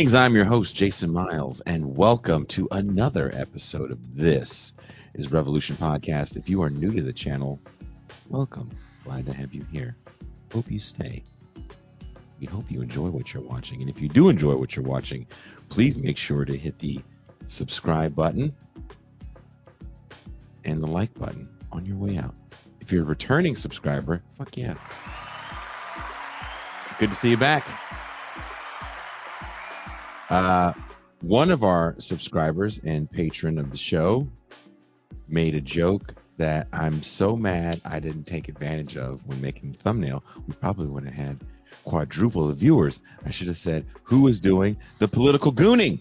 Greetings, I'm your host, Jason Myles, and welcome to another episode of This is Revolution Podcast. If you are new to the channel, welcome. Glad to have you here. Hope you stay. We hope you enjoy what you're watching. And if you do enjoy what you're watching, please make sure to hit the subscribe button and the like button on your way out. If you're a returning subscriber, fuck yeah. Good to see you back. Uh, one of our subscribers and patron of the show made a joke that I'm so mad I didn't take advantage of when making the thumbnail. We probably would have had quadruple the viewers. I should have said who is doing the political gooning.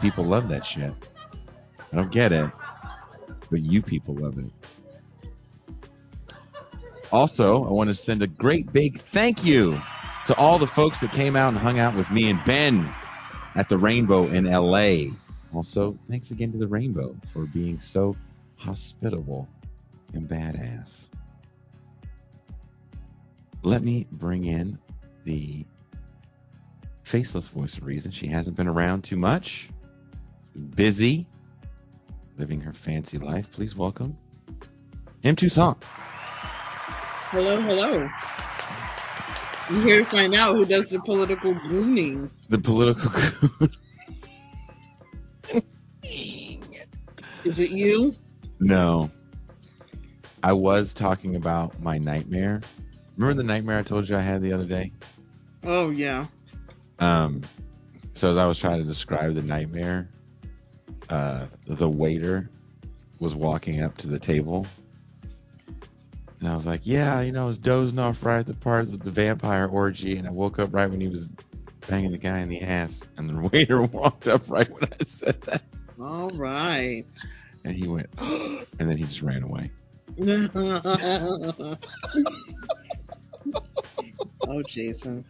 People love that shit. I don't get it, but you people love it. Also, I want to send a great big thank you to all the folks that came out and hung out with me and Ben at the Rainbow in LA. Also, thanks again to the Rainbow for being so hospitable and badass. Let me bring in the faceless voice of reason. She hasn't been around too much. Busy living her fancy life. Please welcome M2 Song. Hello, hello. I'm here to find out who does the political gooning. The political grooming. Is it you? No. I was talking about my nightmare. Remember the nightmare I told you I had the other day? Oh yeah. Um so as I was trying to describe the nightmare, uh the waiter was walking up to the table and I was like, yeah, you know, I was dozing off right at the part with the vampire orgy, and I woke up right when he was banging the guy in the ass, and the waiter walked up right when I said that. All right. And he went, and then he just ran away. oh, Jason.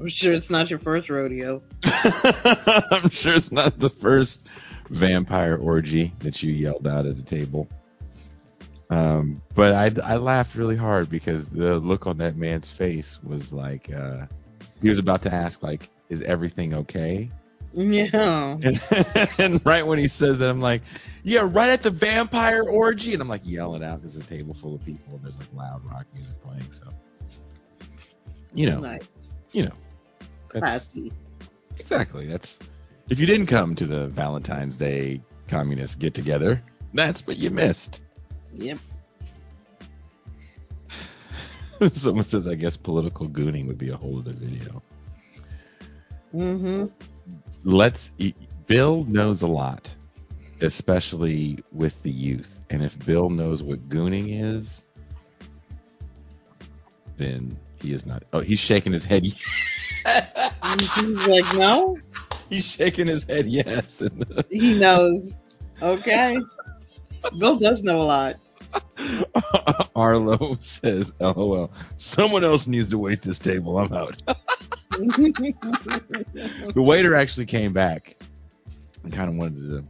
I'm sure it's not your first rodeo. I'm sure it's not the first vampire orgy that you yelled out at a table. Um, but I, I laughed really hard because the look on that man's face was like uh, he was about to ask like, "Is everything okay?" Yeah. And, and right when he says that, I'm like, "Yeah, right at the vampire orgy," and I'm like yelling out because it's a table full of people and there's like loud rock music playing. So, you know, Nice. you know, that's, Classy. exactly. That's if you didn't come to the Valentine's Day communist get together, that's what you missed. Yep. Someone says, I guess political gooning would be a whole other video. Mm-hmm. Let's. e- Bill knows a lot, especially with the youth. And if Bill knows what gooning is, then he is not. Oh, he's shaking his head. He's like, no, he's shaking his head. Yes. he knows. Okay. Bill does know a lot. Arlo says, "LOL. Someone else needs to wait this table. I'm out." the waiter actually came back and kind of wanted to, you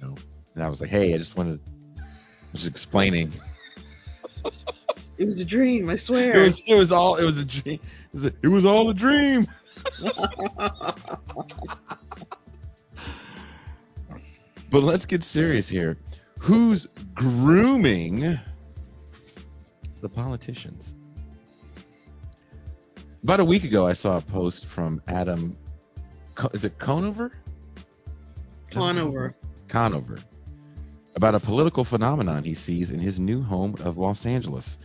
know, and I was like, "Hey, I just wanted, I was explaining. it was a dream, I swear. It was, it was all, it was a dream. It was, a- it was all a dream." But let's get serious here. Who's grooming the politicians? About a week ago, I saw a post from Adam. Is it Conover? Conover. Conover. About a political phenomenon he sees in his new home of Los Angeles.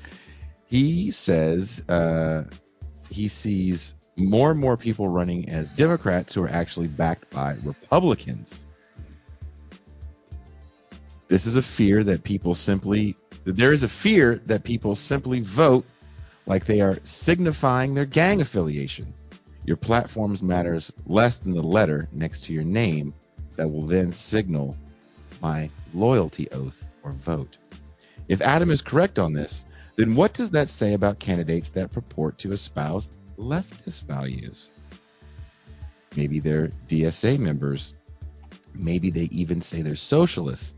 He says uh, he sees more and more people running as Democrats who are actually backed by Republicans. This is a fear that people simply, there is a fear that people simply vote like they are signifying their gang affiliation. Your platforms matters less than the letter next to your name that will then signal my loyalty oath or vote. If Adam is correct on this, then what does that say about candidates that purport to espouse leftist values? Maybe they're DSA members. Maybe they even say they're socialists.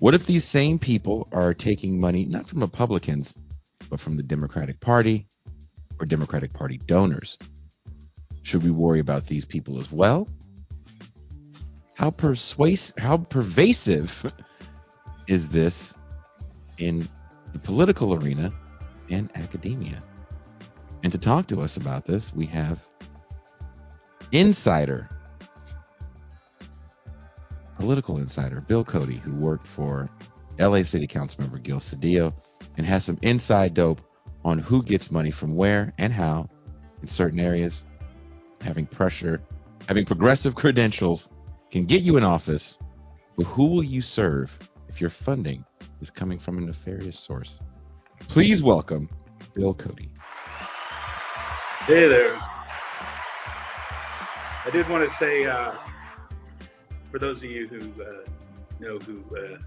What if these same people are taking money not from Republicans, but from the Democratic Party, or Democratic Party donors. Should we worry about these people as well? How persuasive, how pervasive is this in the political arena and academia? And to talk to us about this, we have insider, political insider Bill Cody, who worked for LA City Council member Gil Cedillo and has some inside dope on who gets money from where and how in certain areas. Having pressure, having progressive credentials can get you in office, but who will you serve if your funding is coming from a nefarious source? Please welcome Bill Cody. Hey there. I did want to say, uh, for those of you who uh, know who uh,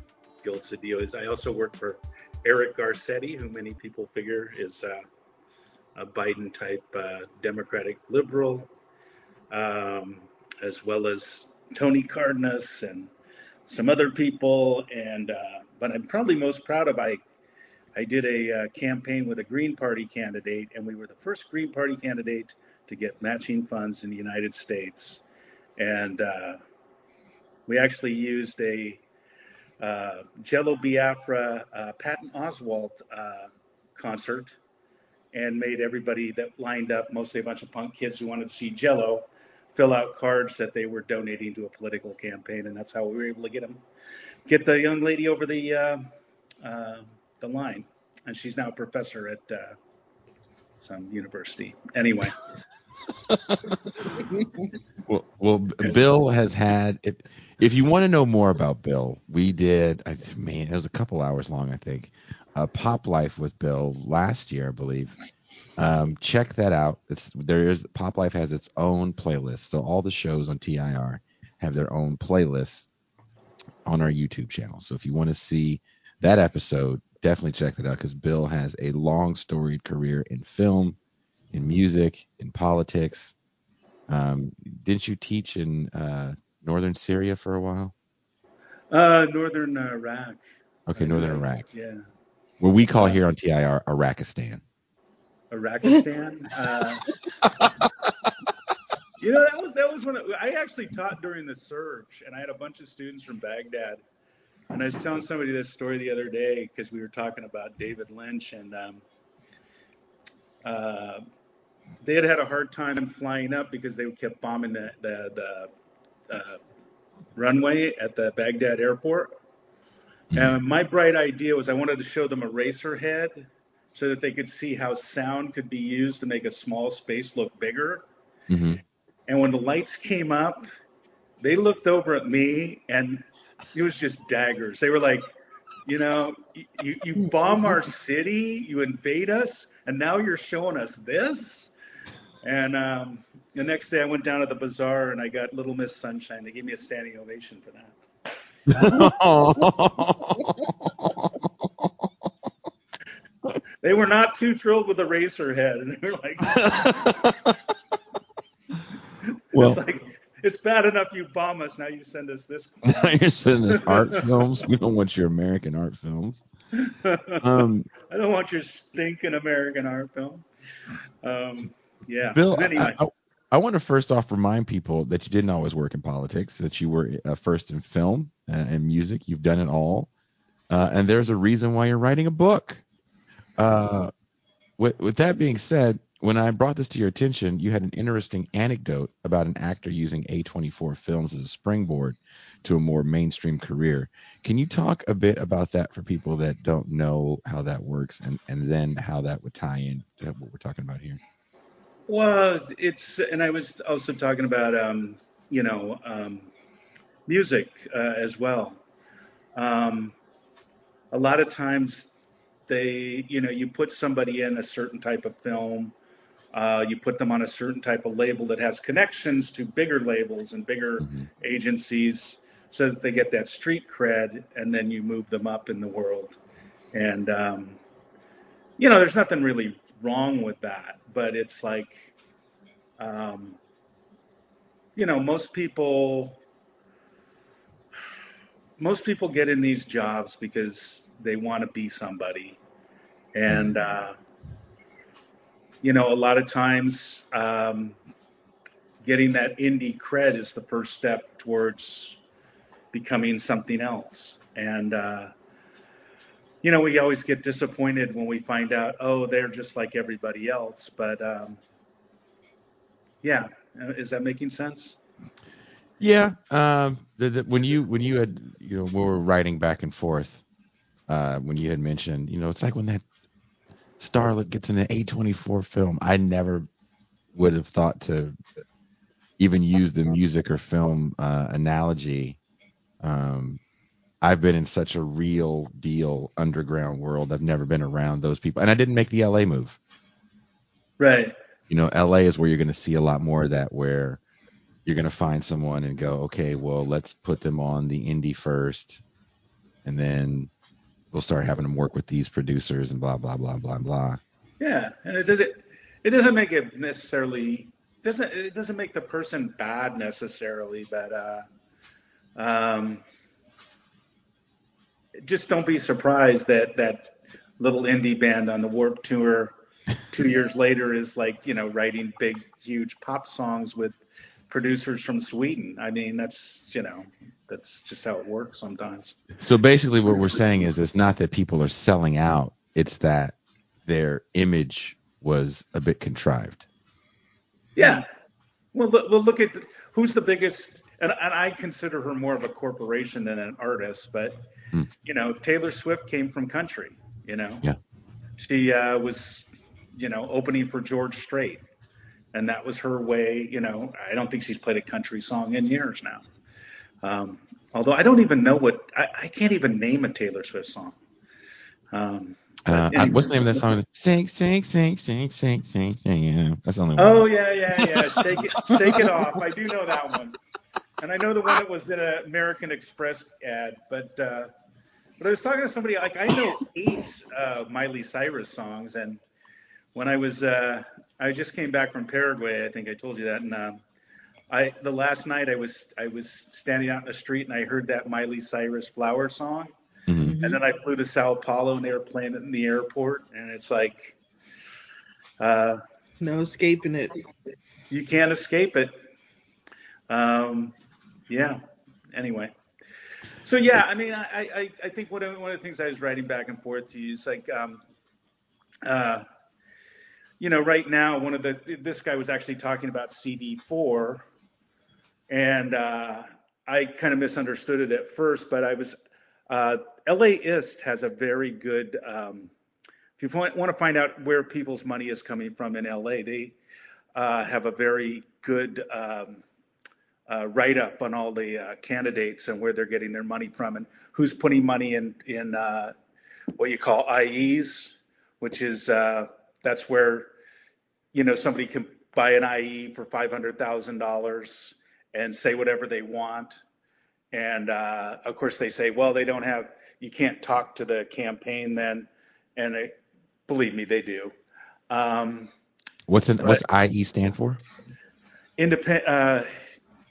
Gil Cedillo is, I also work for Eric Garcetti, who many people figure is uh, a Biden type uh, Democratic liberal, um, as well as Tony Cardenas and some other people. And uh, but I'm probably most proud of I I did a uh, campaign with a Green Party candidate, and we were the first Green Party candidate to get matching funds in the United States. And we actually used a uh, Jello Biafra uh, Patton Oswalt uh, concert and made everybody that lined up, mostly a bunch of punk kids who wanted to see Jello, fill out cards that they were donating to a political campaign, and that's how we were able to get them, get the young lady over the uh, uh, the line, and she's now a professor at uh, some university. Anyway. Well, well, Bill has had. If, if you want to know more about Bill, we did. I mean, it was a couple hours long, I think. Uh, Pop Life with Bill last year, I believe. Um, check that out. It's there is Pop Life has its own playlist, so all the shows on TIR have their own playlists on our YouTube channel. So if you want to see that episode, definitely check that out because Bill has a long storied career in film, in music, in politics. Um, didn't you teach in uh, northern Syria for a while? Uh, northern Iraq. Okay, northern Iraq. Yeah. What we call here on TIR Iraqistan. Iraqistan. uh, you know, that was that was when I actually taught during the surge, and I had a bunch of students from Baghdad. And I was telling somebody this story the other day because we were talking about David Lynch, and um, uh, they had had a hard time flying up because they kept bombing the the, the uh, runway at the Baghdad airport. And my bright idea was I wanted to show them Eraserhead so that they could see how sound could be used to make a small space look bigger. Mm-hmm. And when the lights came up, they looked over at me and it was just daggers. They were like, you know, you, you bomb our city, you invade us, and now you're showing us this? And um, the next day I went down to the bazaar and I got Little Miss Sunshine. They gave me a standing ovation for that. they were not too thrilled with the Eraserhead, and they were like, well, it's like it's bad enough you bomb us, now you send us this. Now you're sending us art films. We don't want your American art films. Um, I don't want your stinking American art film. Um, yeah. Bill, anyway. I, I, I, want to first off remind people that you didn't always work in politics, that you were uh, first in film uh, and music. You've done it all. Uh, and there's a reason why you're writing a book. Uh, with, with that being said, when I brought this to your attention, you had an interesting anecdote about an actor using A24 films as a springboard to a more mainstream career. Can you talk a bit about that for people that don't know how that works and, and then how that would tie in to what we're talking about here? Well, it's, and I was also talking about, um, you know, um, music uh, as well. Um, a lot of times they, you know, you put somebody in a certain type of film uh, you put them on a certain type of label that has connections to bigger labels and bigger mm-hmm. agencies so that they get that street cred and then you move them up in the world. And, um, you know, there's nothing really wrong with that, but it's like, um, you know, most people, most people get in these jobs because they want to be somebody. And, uh, you know, a lot of times um, getting that indie cred is the first step towards becoming something else. And, uh, you know, we always get disappointed when we find out, oh, they're just like everybody else. But um, yeah, is that making sense? Yeah. Um, the, the, when you when you had you know we were writing back and forth, uh, when you had mentioned, you know, it's like when that starlet gets in an A24 film. I never would have thought to even use the music or film uh, analogy. Um, I've been in such a real deal underground world. I've never been around those people, and I didn't make the LA move. Right. You know, LA is where you're going to see a lot more of that, where you're going to find someone and go, okay, well, let's put them on the indie first, and then we'll start having them work with these producers and blah blah blah blah blah. Yeah, and it doesn't it doesn't make it necessarily doesn't it doesn't make the person bad necessarily, but uh, um, just don't be surprised that that little indie band on the Warped Tour two years later is like you know writing big huge pop songs with producers from Sweden. I mean, that's you know, that's just how it works sometimes. So basically, what we're saying is, it's not that people are selling out; it's that their image was a bit contrived. Yeah. Well, look, well, look at who's the biggest, and, and I consider her more of a corporation than an artist, but hmm. you know, Taylor Swift came from country. You know. Yeah. She uh, was, you know, opening for George Strait and that was her way. You know, I don't think she's played a country song in years now. Um, although I don't even know what I, I, can't even name a Taylor Swift song. Um, uh, anyway. what's the name of that song? Sing, sing, sing, sing, sing, sing, sing. Yeah, that's the only one. Oh yeah, yeah, yeah. Shake it, shake it off. I do know that one, and I know the one that was in an American Express ad. But uh, but I was talking to somebody like I know eight uh, Miley Cyrus songs, and when I was uh, I just came back from Paraguay. I think I told you that. And uh, I the last night I was I was standing out in the street and I heard that Miley Cyrus flower song. Mm-hmm. And then I flew to Sao Paulo and they were playing it in the airport. And it's like, uh, no escaping it. You can't escape it. Um, yeah. Anyway. So yeah, I mean, I, I, I think one of, one of the things I was writing back and forth to you is like, um, uh, you know, right now, one of the this guy was actually talking about CD4, and uh, I kind of misunderstood it at first, but I was uh, LAist has a very good. Um, if you want to find out where people's money is coming from in LA, they uh, have a very good um, uh, write up on all the uh, candidates and where they're getting their money from and who's putting money in in uh, what you call IEs, which is uh, that's where you know, somebody can buy an IE for $500,000 and say whatever they want. And uh, of course, they say, well, they don't have, you can't talk to the campaign then. And they, believe me, they do. Um, what's an, what's IE stand for? Independent. Uh,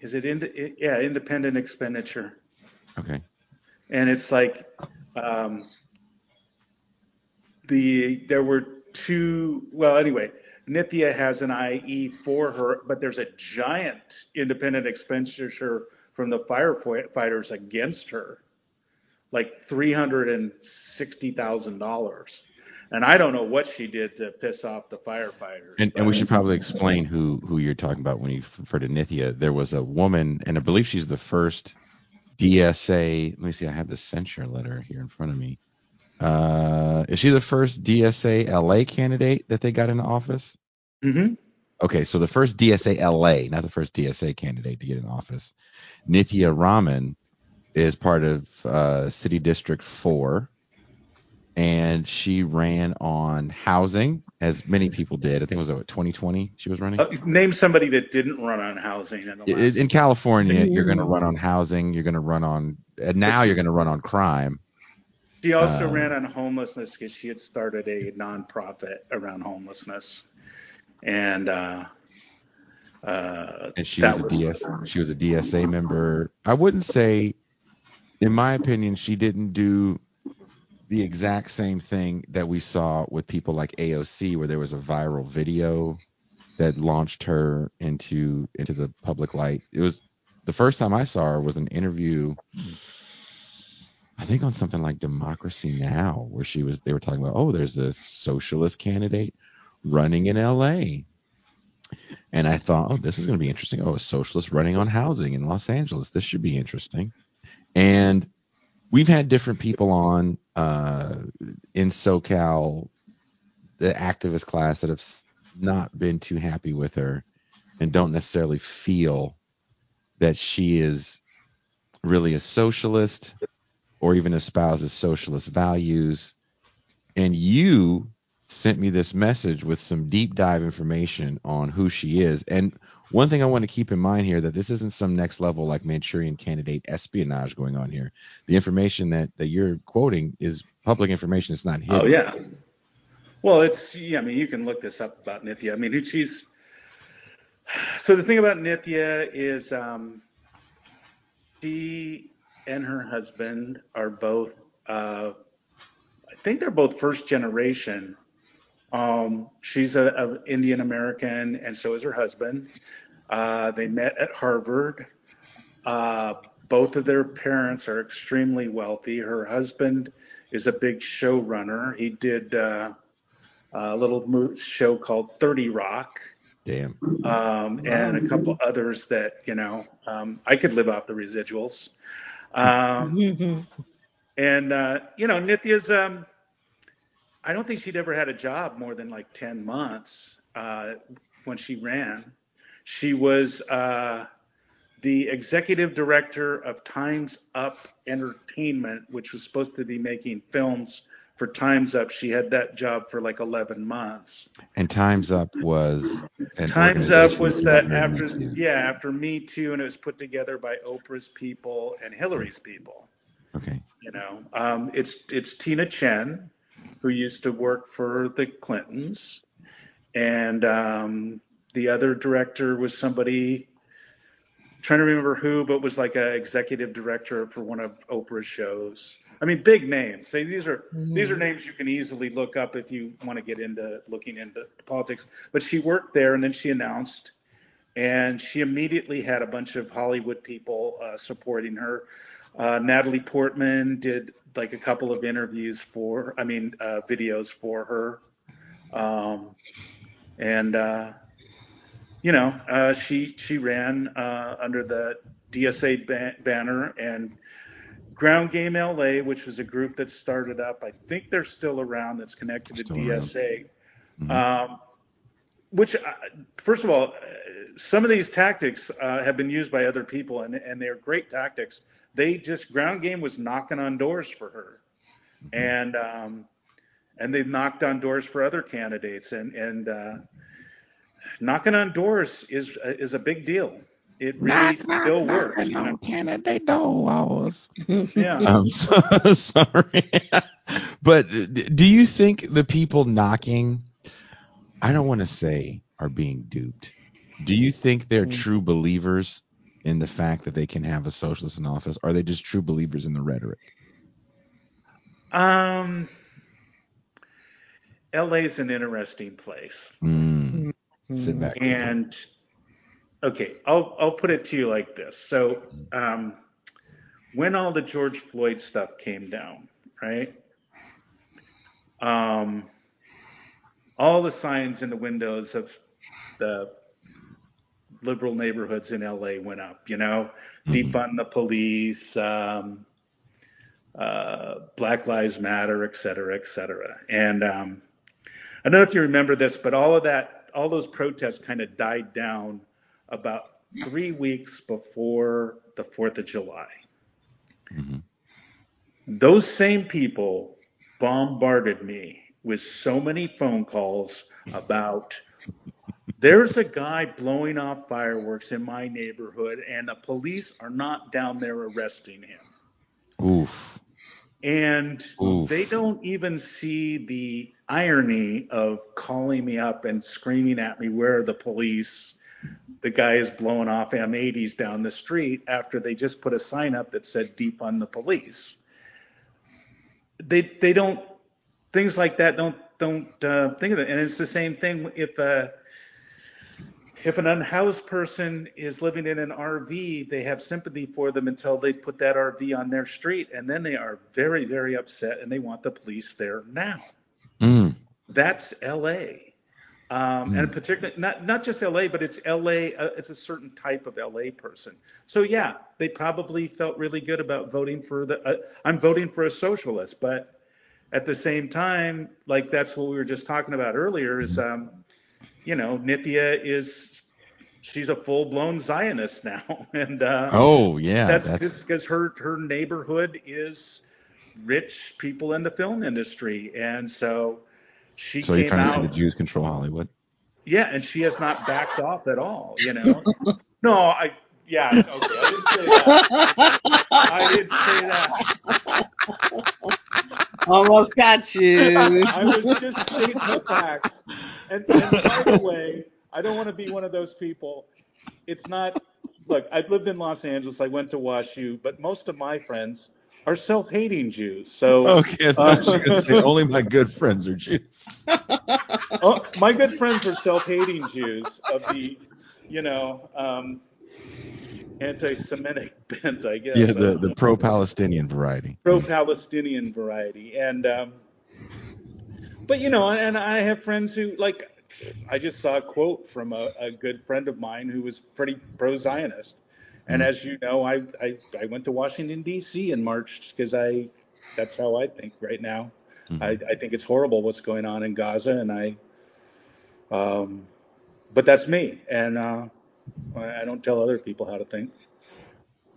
is it ind- yeah independent expenditure? Okay. And it's like um, the there were two. Well, anyway, Nithya has an IE for her, but there's a giant independent expenditure from the firefighters against her, like $360,000. And I don't know what she did to piss off the firefighters. And, and, we should probably explain who, who you're talking about when you refer to Nithya. There was a woman, and I believe she's the first DSA. Let me see, I have the censure letter here in front of me. Uh, is she the first DSA LA candidate that they got in office? Mm-hmm. Okay, so the first DSA LA, not the first DSA candidate to get in office, Nithya Raman is part of uh, City District 4, and she ran on housing, as many people did. I think it was what 2020 she was running. Uh, name somebody that didn't run on housing in, in, in California. You're going to run on housing. You're going to run on, and now you're going to run on crime. She also um, ran on homelessness because she had started a nonprofit around homelessness, and uh, uh, and she was a was, DS, she was a DSA member. I wouldn't say, in my opinion, she didn't do the exact same thing that we saw with people like AOC, where there was a viral video that launched her into into the public light. It was the first time I saw her was an interview, I think on something like Democracy Now, where she was they were talking about, oh, there's this socialist candidate running in LA. And I thought, oh, this is going to be interesting. Oh, a socialist running on housing in Los Angeles. This should be interesting. And we've had different people on uh, in SoCal, the activist class that have not been too happy with her and don't necessarily feel that she is really a socialist or even espouses socialist values. And you sent me this message with some deep dive information on who she is. And one thing I want to keep in mind here that this isn't some next level like Manchurian candidate espionage going on here. The information that, that you're quoting is public information. It's not hidden. Oh yeah. Well, it's yeah. I mean, you can look this up about Nithya. I mean, she's so the thing about Nithya is um, she and her husband are both. Uh, I think they're both first generation um, she's an a, Indian American, and so is her husband. Uh, they met at Harvard. Uh, both of their parents are extremely wealthy. Her husband is a big showrunner. He did uh, a little show called 30 Rock. Damn. Um, and a couple others that, you know, um, I could live off the residuals. Um, and, uh, you know, Nithya's, um, I don't think she'd ever had a job more than like 10 months uh, when she ran. She was uh, the executive director of Time's Up Entertainment, which was supposed to be making films for Time's Up. She had that job for like 11 months. And Time's Up was Time's Up was that after yeah after Me Too, and it was put together by Oprah's people and Hillary's people. Okay. You know, um, it's it's Tina Tchen, who used to work for the Clintons, and um, the other director was somebody trying to remember who, but was like an executive director for one of Oprah's shows. I mean, big names. Say these are mm-hmm. these are names you can easily look up if you want to get into looking into politics. But she worked there, and then she announced, and she immediately had a bunch of Hollywood people uh, supporting her. Uh, Natalie Portman did like a couple of interviews for, I mean, uh, videos for her. Um, and, uh, you know, uh, she, she ran uh, under the DSA ban- banner and Ground Game LA, which was a group that started up. I think they're still around that's connected to DSA. Mm-hmm. Um, which, uh, first of all, uh, some of these tactics uh, have been used by other people, and, and they're great tactics they just ground game was knocking on doors for her, mm-hmm. and um, and they've knocked on doors for other candidates, and and uh, knocking on doors is is a big deal. It really knock, still knock, works. You know? Candidate doors. yeah. I'm so sorry, but do you think the people knocking? I don't want to say are being duped. Do you think they're mm. true believers in the fact that they can have a socialist in office? Are they just true believers in the rhetoric? Um, LA is an interesting place. Mm. Sit back. And okay, I'll I'll put it to you like this. So, um, when all the George Floyd stuff came down, right? Um, all the signs in the windows of the liberal neighborhoods in LA went up. You know, mm-hmm. defund the police, um, uh, Black Lives Matter, et cetera, et cetera. And um, I don't know if you remember this, but all of that, all those protests kind of died down about three weeks before the Fourth of July. Mm-hmm. Those same people bombarded me with so many phone calls about there's a guy blowing off fireworks in my neighborhood, and the police are not down there arresting him. Oof. And Oof. they don't even see the irony of calling me up and screaming at me, Where are the police? The guy is blowing off M80s down the street after they just put a sign up that said defund the police. they they don't things like that don't don't uh, think of it. And it's the same thing if uh, if an unhoused person is living in an RV, they have sympathy for them until they put that RV on their street, and then they are very very upset and they want the police there now. Mm. That's L.A. Um, and particularly not not just LA, but it's LA. Uh, it's a certain type of LA person. So yeah, they probably felt really good about voting for the. Uh, I'm voting for a socialist, but at the same time, like that's what we were just talking about earlier. Is um, you know, Nithya is she's a full blown Zionist now, and uh, oh yeah, that's because her her neighborhood is rich people in the film industry, and so she so came you're trying out, to say the Jews control Hollywood? Yeah, and she has not backed off at all. You know. no, I yeah okay. I didn't say that. I didn't say that. Almost got you. I was just stating the facts. And, and by the way, I don't want to be one of those people. It's not. Look, I've lived in Los Angeles. I went to WashU, but most of my friends are self-hating Jews. So okay, I thought uh, you were going to say only my good friends are Jews. oh, my good friends are self-hating Jews of the, you know, um, anti-Semitic bent, I guess. Yeah, the, the pro-Palestinian variety. Pro-Palestinian variety, and um, but you know, and I have friends who like. I just saw a quote from a, a good friend of mine who was pretty pro-Zionist and mm as you know, I, I, I went to Washington D.C. in March because I that's how I think right now. Mm-hmm. I, I think it's horrible what's going on in Gaza, and I um, but that's me, and uh, I don't tell other people how to think.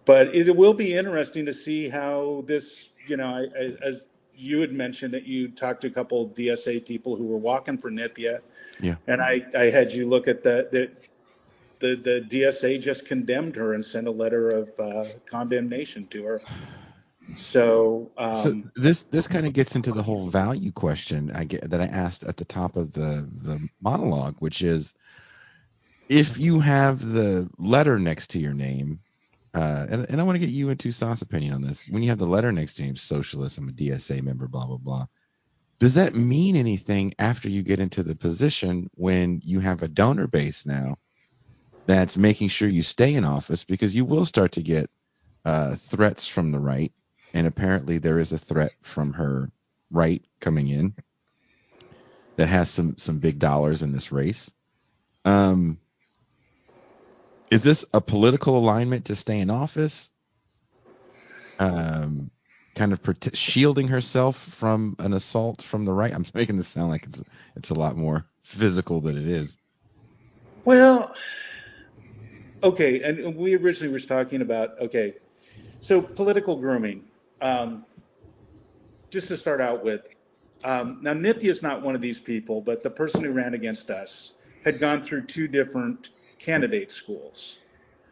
But it will be interesting to see how this, you know, I, I, as you had mentioned that you talked to a couple DSA people who were walking for Nithya. Yeah. And I, I had you look at the, the the, the DSA just condemned her and sent a letter of uh, condemnation to her. So, um, so this this kind of gets into the whole value question I get that I asked at the top of the the monologue, which is if you have the letter next to your name, uh, and, and I want to get you and Toussaint's opinion on this. When you have the letter next to name, socialist, I'm a DSA member, blah blah blah. Does that mean anything after you get into the position when you have a donor base now that's making sure you stay in office because you will start to get uh, threats from the right, and apparently there is a threat from her right coming in that has some some big dollars in this race. Um, is this a political alignment to stay in office? Um, kind of prote- shielding herself from an assault from the right. I'm making this sound like it's it's a lot more physical than it is. Well, okay, and we originally were talking about okay, so political grooming. Um, just to start out with, um, now Nithya is not one of these people, but the person who ran against us had gone through two different candidate schools.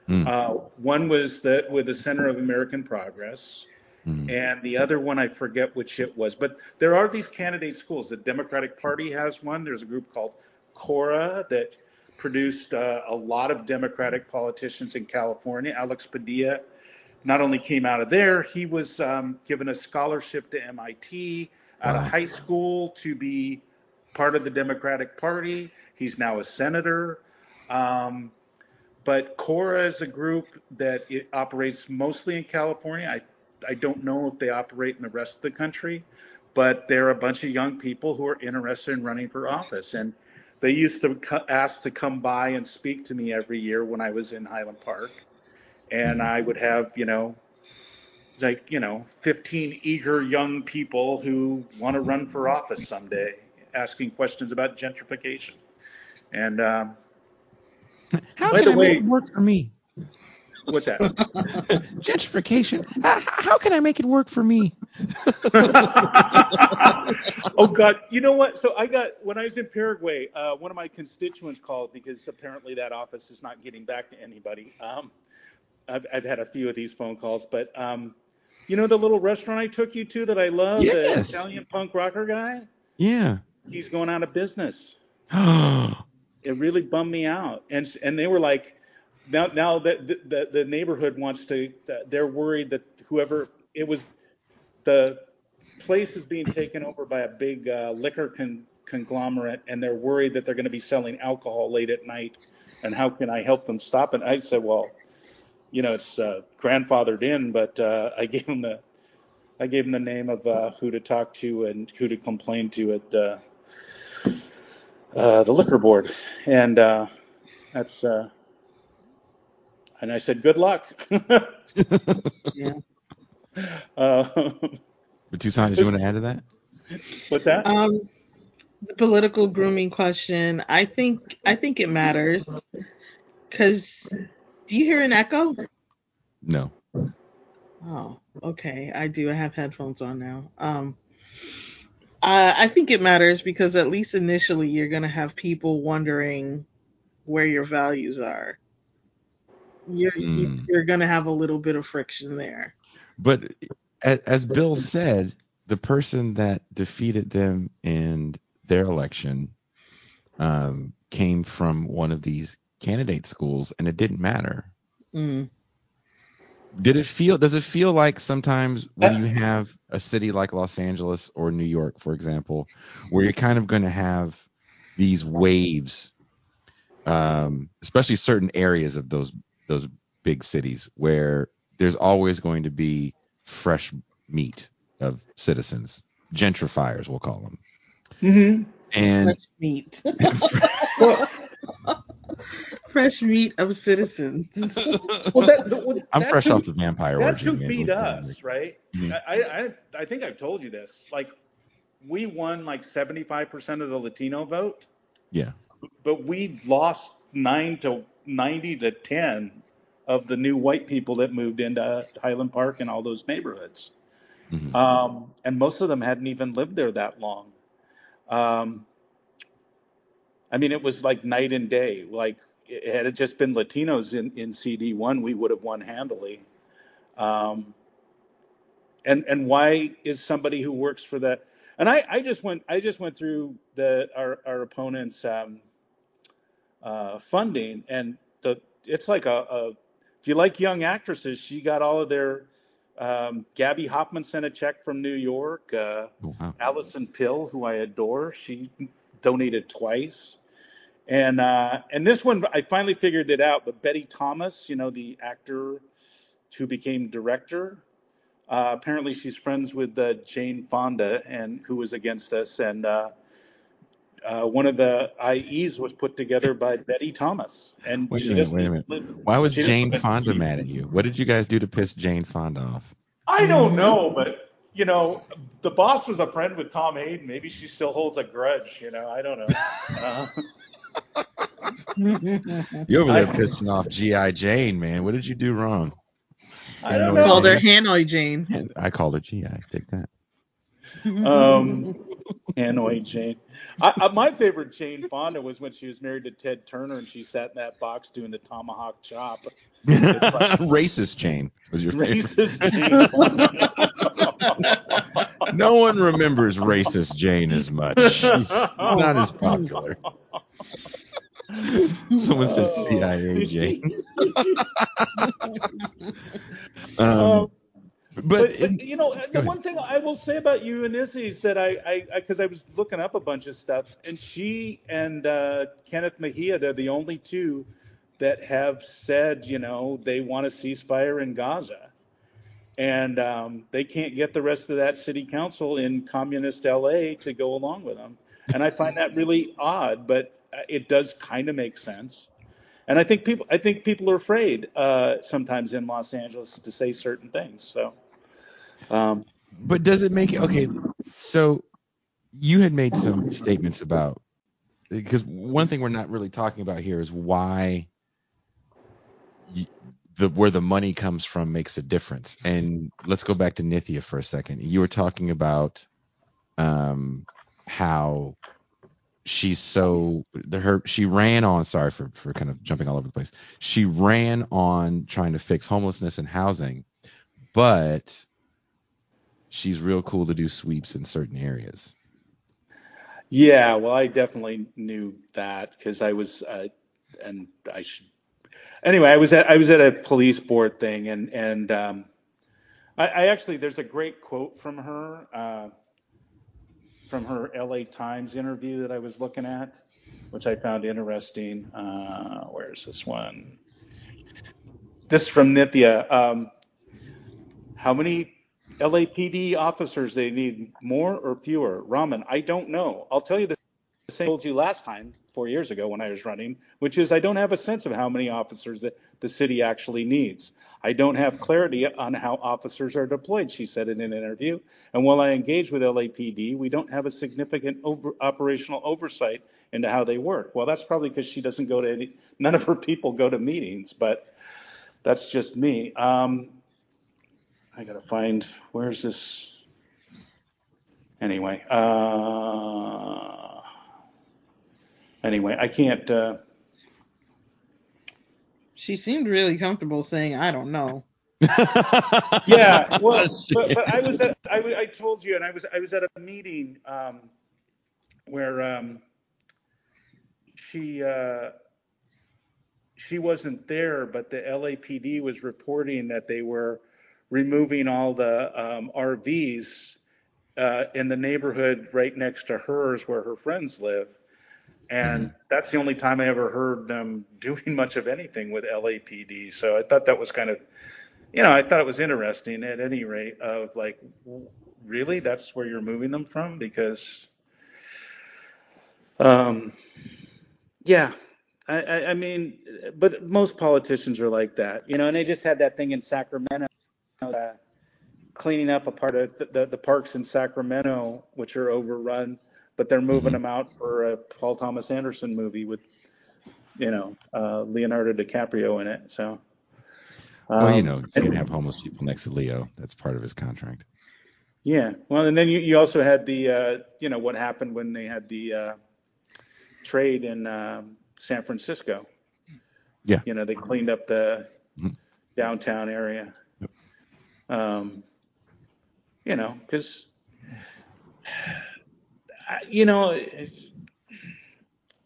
Mm. Uh, one was the, with the Center of American Progress, mm. and the other one I forget which it was. But there are these candidate schools. The Democratic Party has one. There's a group called Coro that produced uh, a lot of Democratic politicians in California. Alex Padilla not only came out of there, he was um, given a scholarship to MIT out wow. of high school to be part of the Democratic Party. He's now a senator. Um, but Coro is a group that operates mostly in California. I, I don't know if they operate in the rest of the country, but they're a bunch of young people who are interested in running for office. And they used to ask to come by and speak to me every year when I was in Highland Park, and I would have you know like you know 15 eager young people who want to run for office someday, asking questions about gentrification. And um, how can I way, make it work for me? What's that? Gentrification. How, how, can I make it work for me? oh God, you know what? So I got when I was in Paraguay, uh, one of my constituents called because apparently that office is not getting back to anybody. Um, I've, I've had a few of these phone calls, but um, you know the little restaurant I took you to that I love, yes. the Italian punk rocker guy. Yeah. He's going out of business. it really bummed me out, and and they were like now now that the, the, the neighborhood wants to they're worried that whoever it was the place is being taken over by a big uh, liquor con- conglomerate, and they're worried that they're going to be selling alcohol late at night. And how can I help them stop it? I said, well, you know, it's uh, grandfathered in, but uh, I gave them the I gave them the name of uh, who to talk to and who to complain to at uh, uh, the liquor board, and uh, that's uh, and I said, good luck. Yeah. But Toussaint, did you want to add to that? What's that? Um, the political grooming question. I think I think it matters because do you hear an echo? No. Oh, okay. I do. I have headphones on now. Um, I, I think it matters because at least initially you're gonna have people wondering where your values are. You're you- Mm. you're gonna have a little bit of friction there. But as Bill said, the person that defeated them in their election um, came from one of these candidate schools, and it didn't matter. Mm. Did it feel? Does it feel like sometimes when you have a city like Los Angeles or New York, for example, where you're kind of going to have these waves, um, especially certain areas of those those big cities, where there's always going to be fresh meat of citizens, gentrifiers, we'll call them, Mm-hmm. and Fresh meat. Fresh meat of citizens. Well, that, well, I'm fresh who- off the vampire That's orgy. who beat us, right? Mhm. I, I I think I've told you this. Like, we won like 75% of the Latino vote, Yeah. but we lost nine to 90 to 10 of the new white people that moved into Highland Park and all those neighborhoods. Mhm. Um, and most of them hadn't even lived there that long. Um, I mean, it was like night and day. Like, it, had it just been Latinos in, in CD1, we would have won handily. Um, and and why is somebody who works for that? And I, I just went I just went through the our our opponent's um, uh, funding, and the it's like a, a if you like young actresses, she got all of their. Um, Gaby Hoffmann sent a check from New York. Uh, Oh, wow. Alison Pill, who I adore, she donated twice. And uh, and this one, I finally figured it out. But Betty Thomas, you know, the actor who became director, uh, apparently she's friends with uh, Jane Fonda, and who was against us. And uh, uh, one of the IEs was put together by Betty Thomas. And Wait a minute, wait a minute. live- Why was Jane Fonda mad at you? What did you guys do to piss Jane Fonda off? I don't know, but you know, the boss was a friend with Tom Hayden. Maybe she still holds a grudge. You know, I don't know. You over there I- pissing off GI Jane, man. What did you do wrong? I don't You know, Called her. Hanoi Jane. I called her GI. Take that. Um, Hanoi Jane. I, I, my favorite Jane Fonda was when she was married to Ted Turner and she sat in that box doing the tomahawk chop. Racist Jane was your favorite. Jane No one remembers racist Jane as much. She's not as popular. Someone said Oh. CIA Jane. Um, Um, but, but, but you know, the one thing I will say about you and Izzy is that I, I, because I, was looking up a bunch of stuff, and she and uh, Kenneth Mejia, they're the only two that have said, you know, they want a ceasefire in Gaza, and um, they can't get the rest of that city council in communist LA to go along with them, and I find that really odd, but uh, it does kind of make sense. And I think people, I think people are afraid uh, sometimes in Los Angeles to say certain things. So, um, but does it make it okay? So you had made some statements about because one thing we're not really talking about here is why the where the money comes from makes a difference. And let's go back to Nithya for a second. You were talking about um, how she's so the her she ran on sorry for for kind of jumping all over the place she ran on trying to fix homelessness and housing but she's real cool to do sweeps in certain areas yeah, well, I definitely knew that because I was, uh, and I should. Anyway, I was at I was at a police board thing, and and um, I, I actually there's a great quote from her uh, from her L.A. Times interview that I was looking at, which I found interesting. Uh, where's this one? This is from Nithya. Um, how many LAPD officers they need? More or fewer? Raman, I don't know. I'll tell you the same I told you last time, four years ago when I was running, which is I don't have a sense of how many officers that the city actually needs. I don't have clarity on how officers are deployed, she said in an interview. And while I engage with LAPD, we don't have a significant over, operational oversight into how they work. Well, that's probably because she doesn't go to any, none of her people go to meetings, but that's just me. Um, I gotta find, where's this? Anyway, uh, anyway, I can't, uh, She seemed really comfortable saying, I don't know. yeah, well, but, but I was at, I, I told you, and I was I was at a meeting um, where um, she uh, she wasn't there, but the LAPD was reporting that they were removing all the um, RVs uh, in the neighborhood right next to hers where her friends live. And Mhm. that's the only time I ever heard them doing much of anything with LAPD. So I thought that was kind of, you know, I thought it was interesting at any rate of like, really, that's where you're moving them from? Because, um, yeah, I, I, I mean, but most politicians are like that, you know, and they just had that thing in Sacramento, uh, cleaning up a part of the, the, the parks in Sacramento, which are overrun, but they're moving Mhm. them out for a Paul Thomas Anderson movie with, you know, uh, Leonardo DiCaprio in it. So, well, you um, know, you can't have homeless people next to Leo. That's part of his contract. yeah. Well, and then you, you also had the, uh, you know, what happened when they had the uh, trade in um, San Francisco. Yeah. You know, they cleaned up the Mhm. downtown area. Um, you know, because, you know,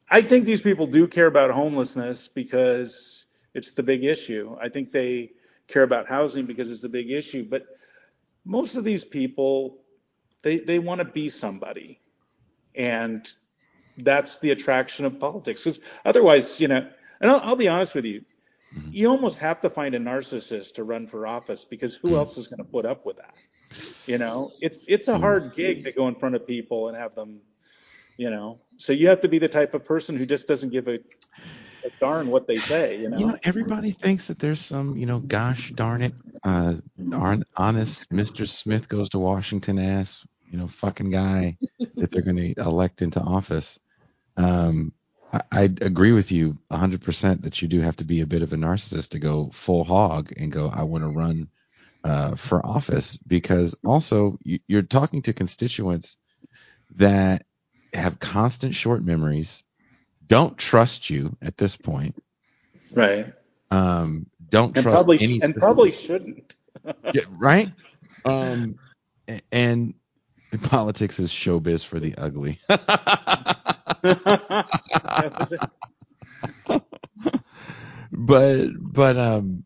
I think these people do care about homelessness because it's the big issue. I think they care about housing because it's the big issue. But most of these people, they, they want to be somebody. And that's the attraction of politics. Because otherwise, you know, and I'll, I'll be honest with you, Mhm. you almost have to find a narcissist to run for office because who Mm. else is going to put up with that? You know, it's it's a Mm. hard gig to go in front of people and have them, you know. So you have to be the type of person who just doesn't give a, darn what they say, you know. You know, everybody thinks that there's some, you know, gosh darn it, uh, hon- honest Mr. Smith goes to Washington ass, you know, fucking guy that they're going to elect into office. Um, I, I agree with you 100% that you do have to be a bit of a narcissist to go full hog and go, I want to run uh, for office because also you, you're talking to constituents that have constant short memories, don't trust you at this point, Right. um, don't And trust probably any and system. probably shouldn't. Yeah, right? Um, and politics is showbiz for the ugly. That was it. but but um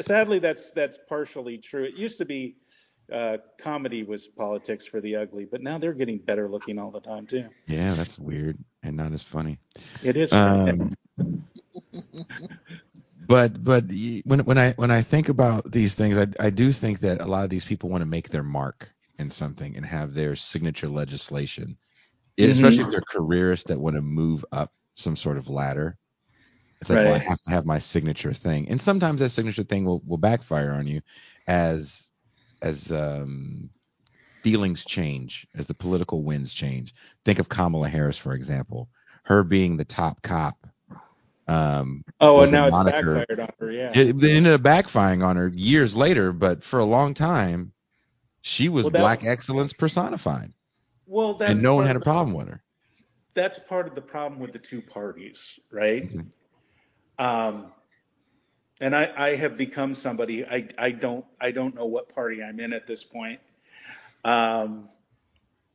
Sadly, that's that's partially true. It used to be uh, comedy was politics for the ugly, but now they're getting better looking all the time too. yeah, that's weird and not as funny. It is. Um, but but when when I when I think about these things, I I do think that a lot of these people want to make their mark in something and have their signature legislation, Mhm. especially if they're careerists that want to move up some sort of ladder. It's like, well, I have to have my signature thing, and sometimes that signature thing will, will backfire on you, as as um, feelings change, as the political winds change. Think of Kamala Harris, for example. Her being the top cop um, oh, and now it's moniker. backfired on her. Yeah. It, it ended up backfiring on her years later, but for a long time, she was Well, that- black excellence personified, well, that's and no one had a problem with her. That's part of the problem with the two parties, right? Mhm. Um, and I, I have become somebody I, I don't I don't know what party I'm in at this point, um,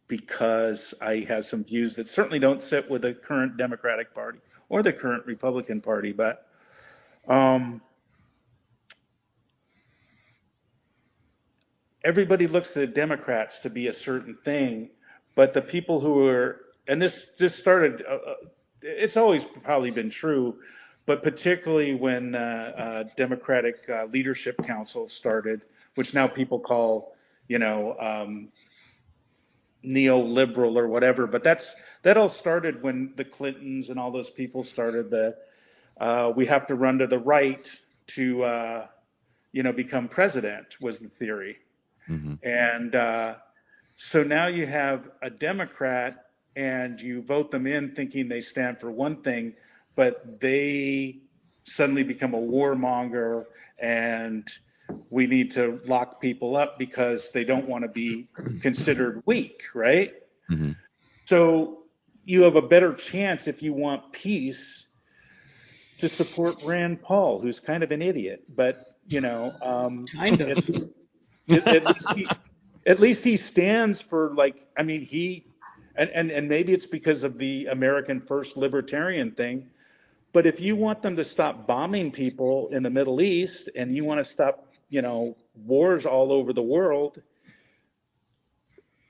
because I have some views that certainly don't sit with the current Democratic Party or the current Republican Party. But um, everybody looks to the Democrats to be a certain thing, but the people who were and this this started. Uh, uh it's always probably been true, but particularly when uh, uh, Democratic uh, Leadership Council started, which now people call, you know, um, neoliberal or whatever. But that's that all started when the Clintons and all those people started the. Uh, we have to run to the right to, uh, you know, become president was the theory, mm-hmm. and uh, so now you have a Democrat and you vote them in thinking they stand for one thing, but they suddenly become a warmonger and we need to lock people up because they don't want to be considered weak, right? Mm-hmm. So you have a better chance if you want peace to support Rand Paul, who's kind of an idiot, but you know, um, kind of. At least, at, least he, at least he stands for like, I mean, he, and, and and maybe it's because of the American First Libertarian thing, but if you want them to stop bombing people in the Middle East and you want to stop, you know, wars all over the world,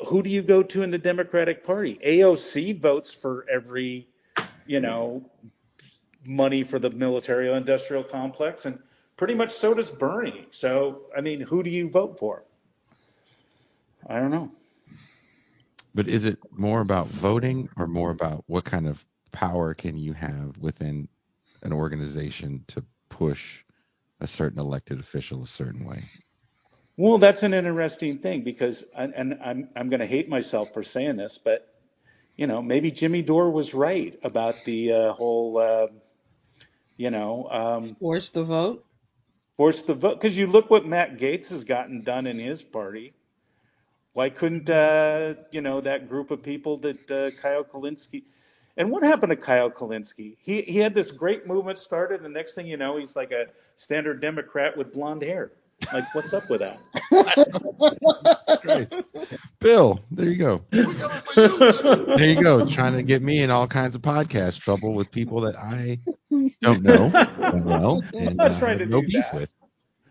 who do you go to in the Democratic Party? AOC votes for every, you know, money for the military industrial complex and pretty much so does Bernie. So, I mean, who do you vote for? I don't know. But is it more about voting or more about what kind of power can you have within an organization to push a certain elected official a certain way? Well, that's an interesting thing because, and I'm I'm going to hate myself for saying this, but you know, maybe Jimmy Dore was right about the uh, whole, uh, you know, um, force the vote. Force the vote because you look what Matt Gaetz has gotten done in his party. Why couldn't uh, you know that group of people that uh, Kyle Kulinski? And what happened to Kyle Kulinski? He he had this great movement started, and the next thing you know, he's like a standard Democrat with blonde hair. Like, what's up with that? Bill, there you go. there you go, trying to get me in all kinds of podcast trouble with people that I don't know well and uh, have no beef that. with.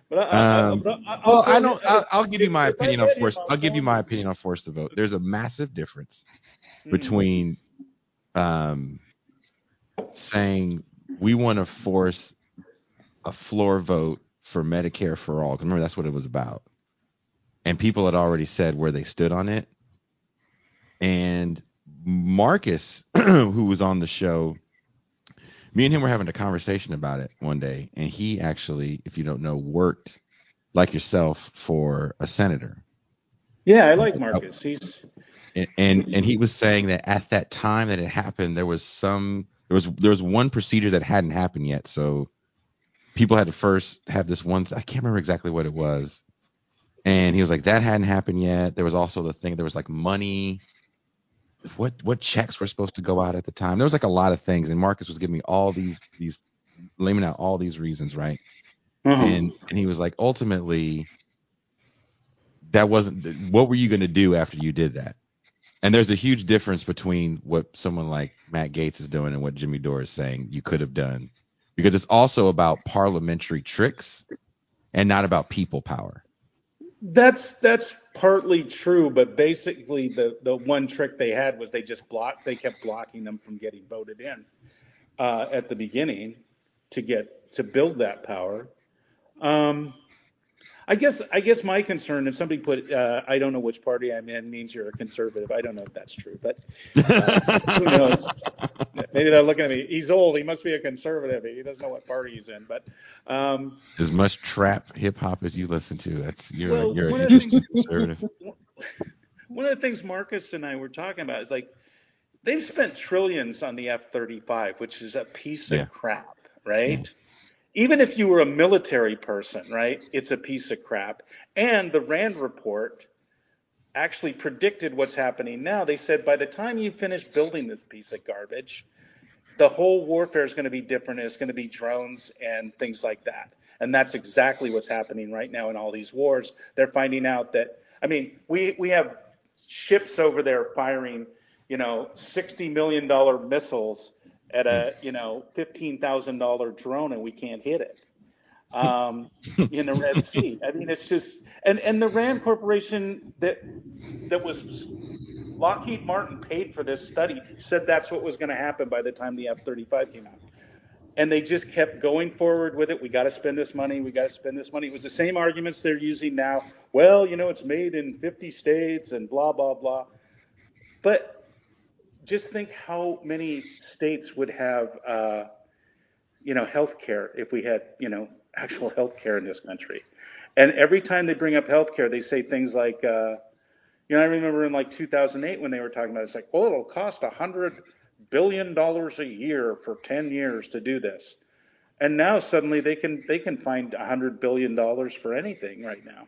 But I, um, I, I, well, I don't. I'll, I'll give you my opinion on force. I'll give you my opinion on force to vote. There's a massive difference hmm. between um, saying we want to force a floor vote for Medicare for all. Because remember, that's what it was about. And people had already said where they stood on it. And Marcus, who was on the show, me and him were having a conversation about it one day. And he actually, if you don't know, worked like yourself for a senator. Yeah, I like Marcus. He's and and he was saying that at that time that it happened, there was some there was there was one procedure that hadn't happened yet. So people had to first have this one. I can't remember exactly what it was. And he was like, that hadn't happened yet. There was also the thing. There was like money. What what checks were supposed to go out at the time? There was like a lot of things, and Marcus was giving me all these these laying out all these reasons, right? Mm-hmm. And and he was like, ultimately, that wasn't. What were you going to do after you did that? And there's a huge difference between what someone like Matt Gaetz is doing and what Jimmy Dore is saying you could have done, because it's also about parliamentary tricks and not about people power. That's that's partly true, but basically the the one trick they had was they just blocked they kept blocking them from getting voted in uh, at the beginning to get to build that power. Um, I guess I guess my concern, if somebody put uh, I don't know which party I'm in means you're a conservative. I don't know if that's true, but uh, who knows? Maybe they're looking at me. He's old. He must be a conservative. He doesn't know what party he's in. But um, as much trap hip hop as you listen to, that's you're well, you're an interesting conservative. One of the things Marcus and I were talking about is like they've spent trillions on the F-35, which is a piece of crap, right? Yeah even if you were a military person, right, it's a piece of crap. And the RAND report actually predicted what's happening now. They said by the time you finish building this piece of garbage, the whole warfare is going to be different. It's going to be drones and things like that. And that's exactly what's happening right now in all these wars. They're finding out that, I mean, we, we have ships over there firing, you know, $60 million missiles at a you know fifteen thousand dollar drone and we can't hit it. um, in the Red Sea. I mean, it's just and and the Rand Corporation that that was Lockheed Martin paid for this study said that's what was going to happen by the time the F-35 came out. And they just kept going forward with it. We got to spend this money. We got to spend this money. It was the same arguments they're using now. Well, you know, it's made in 50 states and blah blah blah. But just think how many states would have, uh, you know, health care if we had, you know, actual health care in this country. And every time they bring up health care, they say things like, uh, you know, I remember in like 2008 when they were talking about it, it's like, well, it'll cost a hundred billion dollars a year for 10 years to do this. And now suddenly they can they can find a hundred billion dollars for anything right now.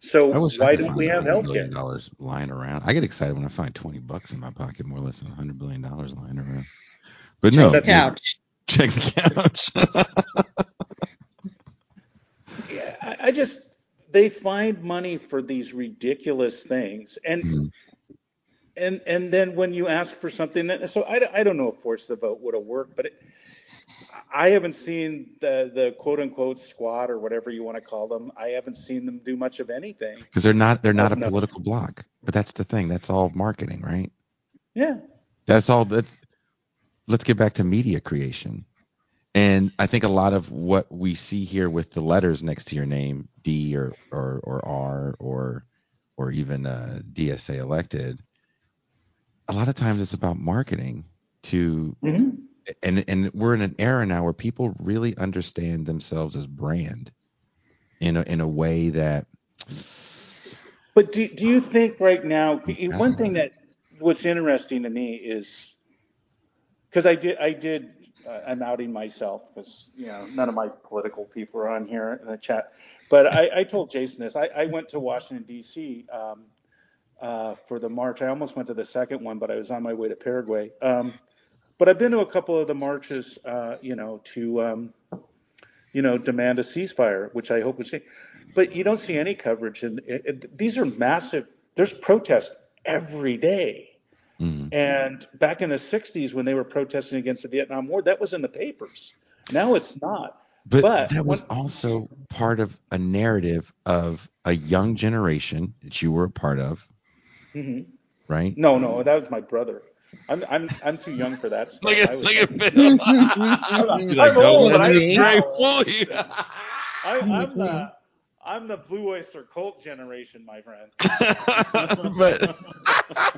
So why don't we have health care? dollars lying around. I get excited when I find 20 bucks in my pocket, more or less than 100 billion dollars lying around. But Check no, the couch. check the couch. Yeah, I, I just they find money for these ridiculous things, and Mhm. and and then when you ask for something, that, so I, I don't know if force the vote would have worked, but it, I haven't seen the the quote unquote squad or whatever you want to call them. I haven't seen them do much of anything. because they're not they're not a political bloc. But that's the thing. That's all marketing, right? Yeah, That's all. That's let's get back to media creation. And I think a lot of what we see here with the letters next to your name, D or or, or R or or even uh, DSA elected, a lot of times it's about marketing to hmm and and we're in an era now where people really understand themselves as brand in a in a way that But do, do you think right now, one thing that what's interesting to me is because I did, I did, I'm outing myself because, you know, none of my political people are on here in the chat. But I, I told Jason this. I, I went to Washington, D.C. Um, uh, for the march. I almost went to the second one, but I was on my way to Paraguay. Um, but I've been to a couple of the marches, uh, you know, to, um, you know, demand a ceasefire, which I hope we see. But you don't see any coverage, and these are massive. There's protests every day. Mm, And back in the 60s, when they were protesting against the Vietnam War, that was in the papers. Now it's not. But, But that was when- also part of a narrative of a young generation that you were a part of, hmm right? No, no, that was my brother. I'm I'm I'm too young for that stuff. I was, Bill. I'm, I'm old, but I, Drake fool you. I, I'm the I'm the Blue Oyster Cult generation, my friend. but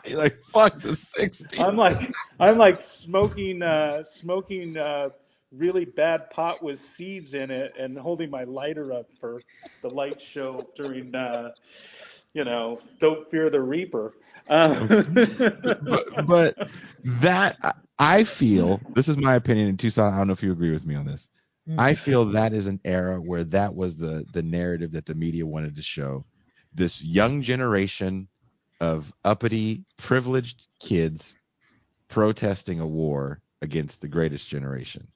you're like, fuck the 60s. I'm like I'm like smoking uh, smoking uh, really bad pot with seeds in it and holding my lighter up for the light show during uh, you know Don't Fear the Reaper. Uh, but, but that I feel this is my opinion in Tucson. I don't know if you agree with me on this. I feel that is an era where that was the the narrative that the media wanted to show. This young generation of uppity, privileged kids protesting a war against the greatest generation.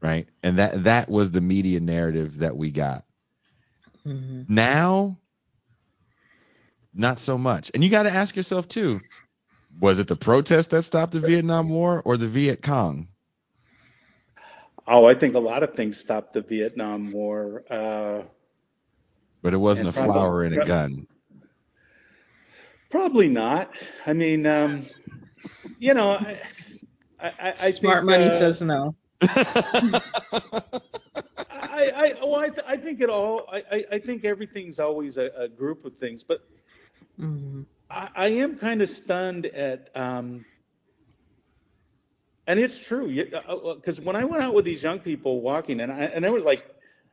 Right? And that that was the media narrative that we got. Mhm. Now not so much. And you got to ask yourself too, was it the protest that stopped the Vietnam War or the Viet Cong? Oh, I think a lot of things stopped the Vietnam War. Uh, But it wasn't And a flower and a gun. Probably not. I mean, um, you know, I, I, I I Smart think, money uh, says no. I, I, well, I, th- I think it all. I, I, I think everything's always a, a group of things, but Mhm. I, I am kind of stunned at, um, and it's true, because when I went out with these young people walking, and I, and there was like,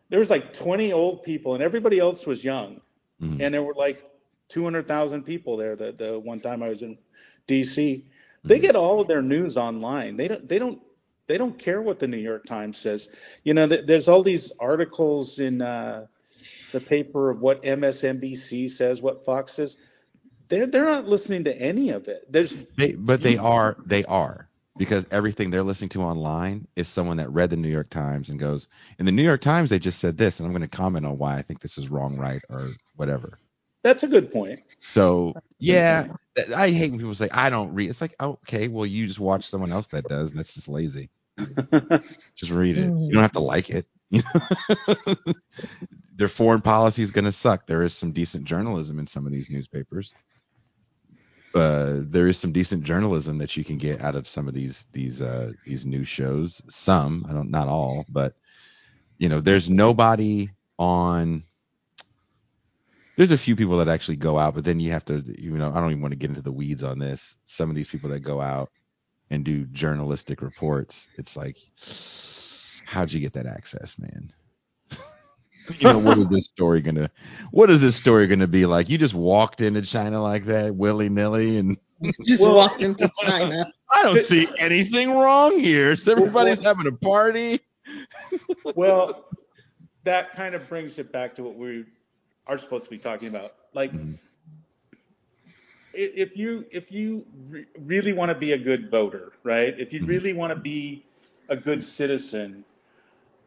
there was like 20 old people, and everybody else was young, Mhm. and there were like 200,000 people there. The the one time I was in D.C., they Mhm. get all of their news online. They don't they don't they don't care what the New York Times says. You know, th- there's all these articles in uh, the paper of what MSNBC says, what Fox says. They're they're not listening to any of it. There's They, but they are, they are, because everything they're listening to online is someone that read the New York Times and goes, in the New York Times they just said this, and I'm going to comment on why I think this is wrong, right, or whatever. that's a good point. So yeah, th- I hate when people say I don't read. It's like okay, well you just watch someone else that does. and That's just lazy. Just read it. Mm-hmm. You don't have to like it. Their foreign policy is going to suck. There is some decent journalism in some of these newspapers. Uh, there is some decent journalism that you can get out of some of these these uh, these news shows. Some, I don't, not all, but you know, there's nobody on. There's a few people that actually go out, but then you have to, you know, I don't even want to get into the weeds on this. Some of these people that go out and do journalistic reports, it's like, how'd you get that access, man? you know, what is this story gonna what is this story gonna be like? You just walked into China like that, willy nilly, and Just Well- walked into China. I don't see anything wrong here. So everybody's having a party. well, that kind of brings it back to what we are supposed to be talking about. Like, Mhm. if you if you re- really want to be a good voter, right? If you Mhm. really want to be a good citizen,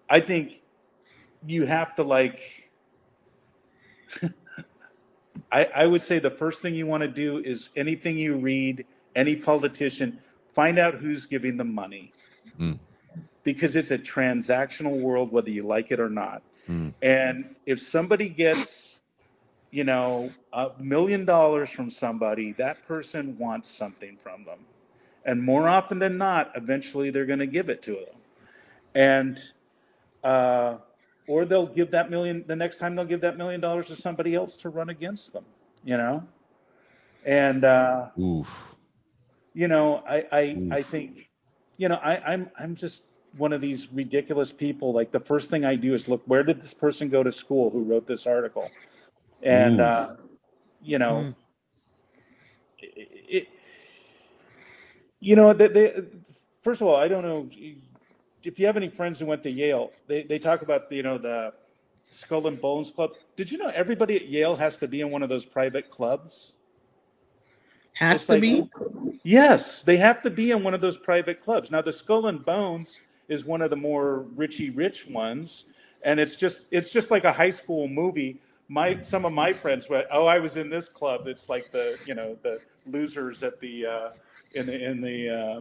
I think you have to like. I, I would say the first thing you want to do is anything you read, any politician, find out who's giving them money. Mm. Because it's a transactional world, whether you like it or not. Mm. And if somebody gets, you know, a million dollars from somebody, that person wants something from them. And more often than not, eventually they're going to give it to them. And, uh, or they'll give that million, the next time they'll give that million dollars to somebody else to run against them, you know? And, uh, Oof. you know, I, I, I think, you know, I, I'm, I'm just one of these ridiculous people. Like the first thing I do is look, where did this person go to school who wrote this article? And, Ooh. uh, you know, Mm. it, it, you know, they, they, first of all, I don't know if you have any friends who went to Yale. They, they talk about, you know, the Skull and Bones Club. Did you know everybody at Yale has to be in one of those private clubs? Has It's to like- be. Yes, they have to be in one of those private clubs. Now, the Skull and Bones is one of the more richy rich ones, and it's just it's just like a high school movie. My some of my friends went, oh, I was in this club. It's like the you know the losers at the uh, in the in the uh,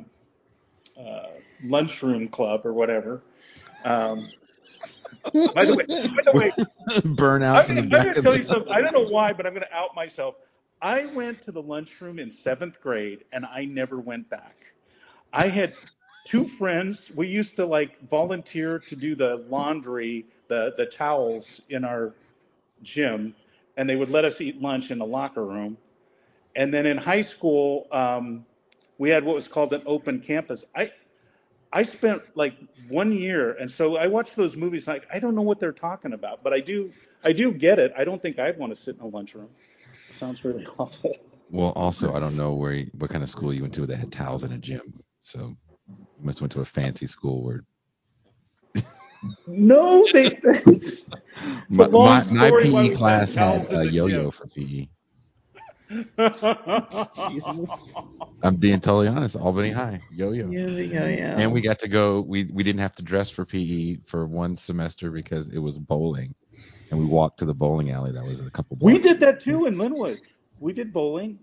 uh, lunchroom club or whatever. Um, by the way, by the way, Burnouts I'm in the gonna, I'm gonna tell you something. I don't know why, but I'm gonna out myself. I went to the lunchroom in seventh grade, and I never went back. I had two friends. We used to like volunteer to do the laundry, the the towels in our gym, and they would let us eat lunch in the locker room. And then in high school, um, we had what was called an open campus. I I spent like one year, and so I watched those movies. Like I don't know what they're talking about, but I do I do get it. I don't think I'd want to sit in a lunchroom. Sounds really awful. Well, also, I don't know where you, what kind of school you went to that had towels in a gym. So you must have went to a fancy school where No, they. My, my, my story why we PE class had the yo-yo for PE. Jesus. I'm being totally honest. Albany High, yo-yo. Yeah, yeah, yeah. And we got to go. We we didn't have to dress for PE for one semester because it was bowling, and we walked to the bowling alley. That was a couple. We did that too in Linwood. We did bowling,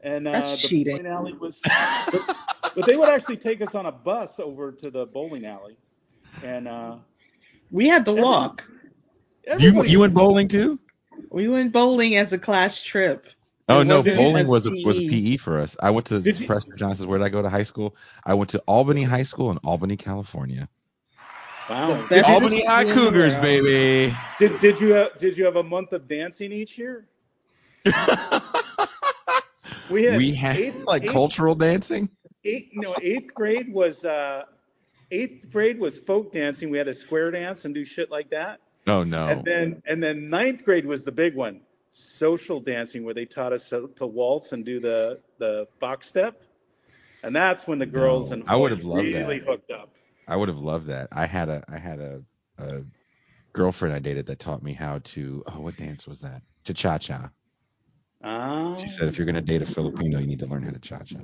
and uh, That's the cheating. bowling alley was. But, but they would actually take us on a bus over to the bowling alley, and uh, we had to Every- walk. You you went bowling too? We went bowling as a class trip. Oh It no, bowling was a, was PE. PE for us. I went to Did you- Preston Johnson's. Where did I go to high school? I went to Albany High School in Albany, California. Wow. The best Albany High Cougars, world. baby. Did did you have, did you have a month of dancing each year? We had we had eighth- like eighth- cultural dancing. eight no eighth grade was uh eighth grade was folk dancing. We had a square dance and do shit like that. Oh no. And then and then ninth grade was the big one, social dancing, where they taught us to, to waltz and do the the box step. And that's when the girls No, and I would have loved really that. hooked up. I would have loved that. I had a I had a, a girlfriend I dated that taught me how to. Oh, what dance was that? Cha cha cha. She said if you're gonna date a Filipino, you need to learn how to cha cha.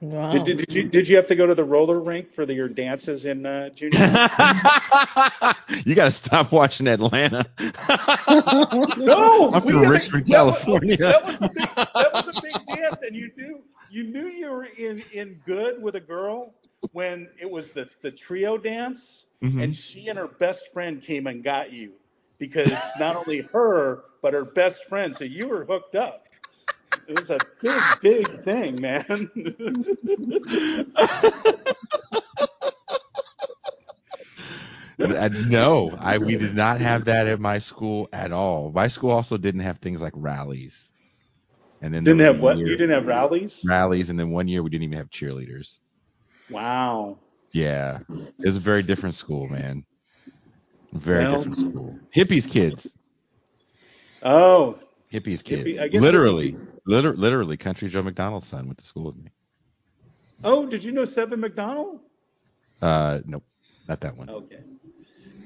Wow. Did, did, did you did you have to go to the roller rink for the, your dances in uh, junior? you got to stop watching Atlanta. no, I'm from a- Richmond, that was- California. That was, a big, that was a big dance, and you knew you knew you were in in good with a girl when it was the the trio dance, Mhm. and she and her best friend came and got you because not only her but her best friend, so you were hooked up. It was a big, big thing, man. No, I we did not have that at my school at all. My school also didn't have things like rallies. And then didn't have what? year- You didn't have rallies? rallies, and then one year we didn't even have cheerleaders. Wow. Yeah, it was a very different school, man. Very Well- different school. Hippies kids, Oh, hippies Hippie- kids. I literally, hippies- liter- literally, Country Joe McDonald's son went to school with me. oh, did you know Seven McDonald? Uh, nope, not that one. Okay.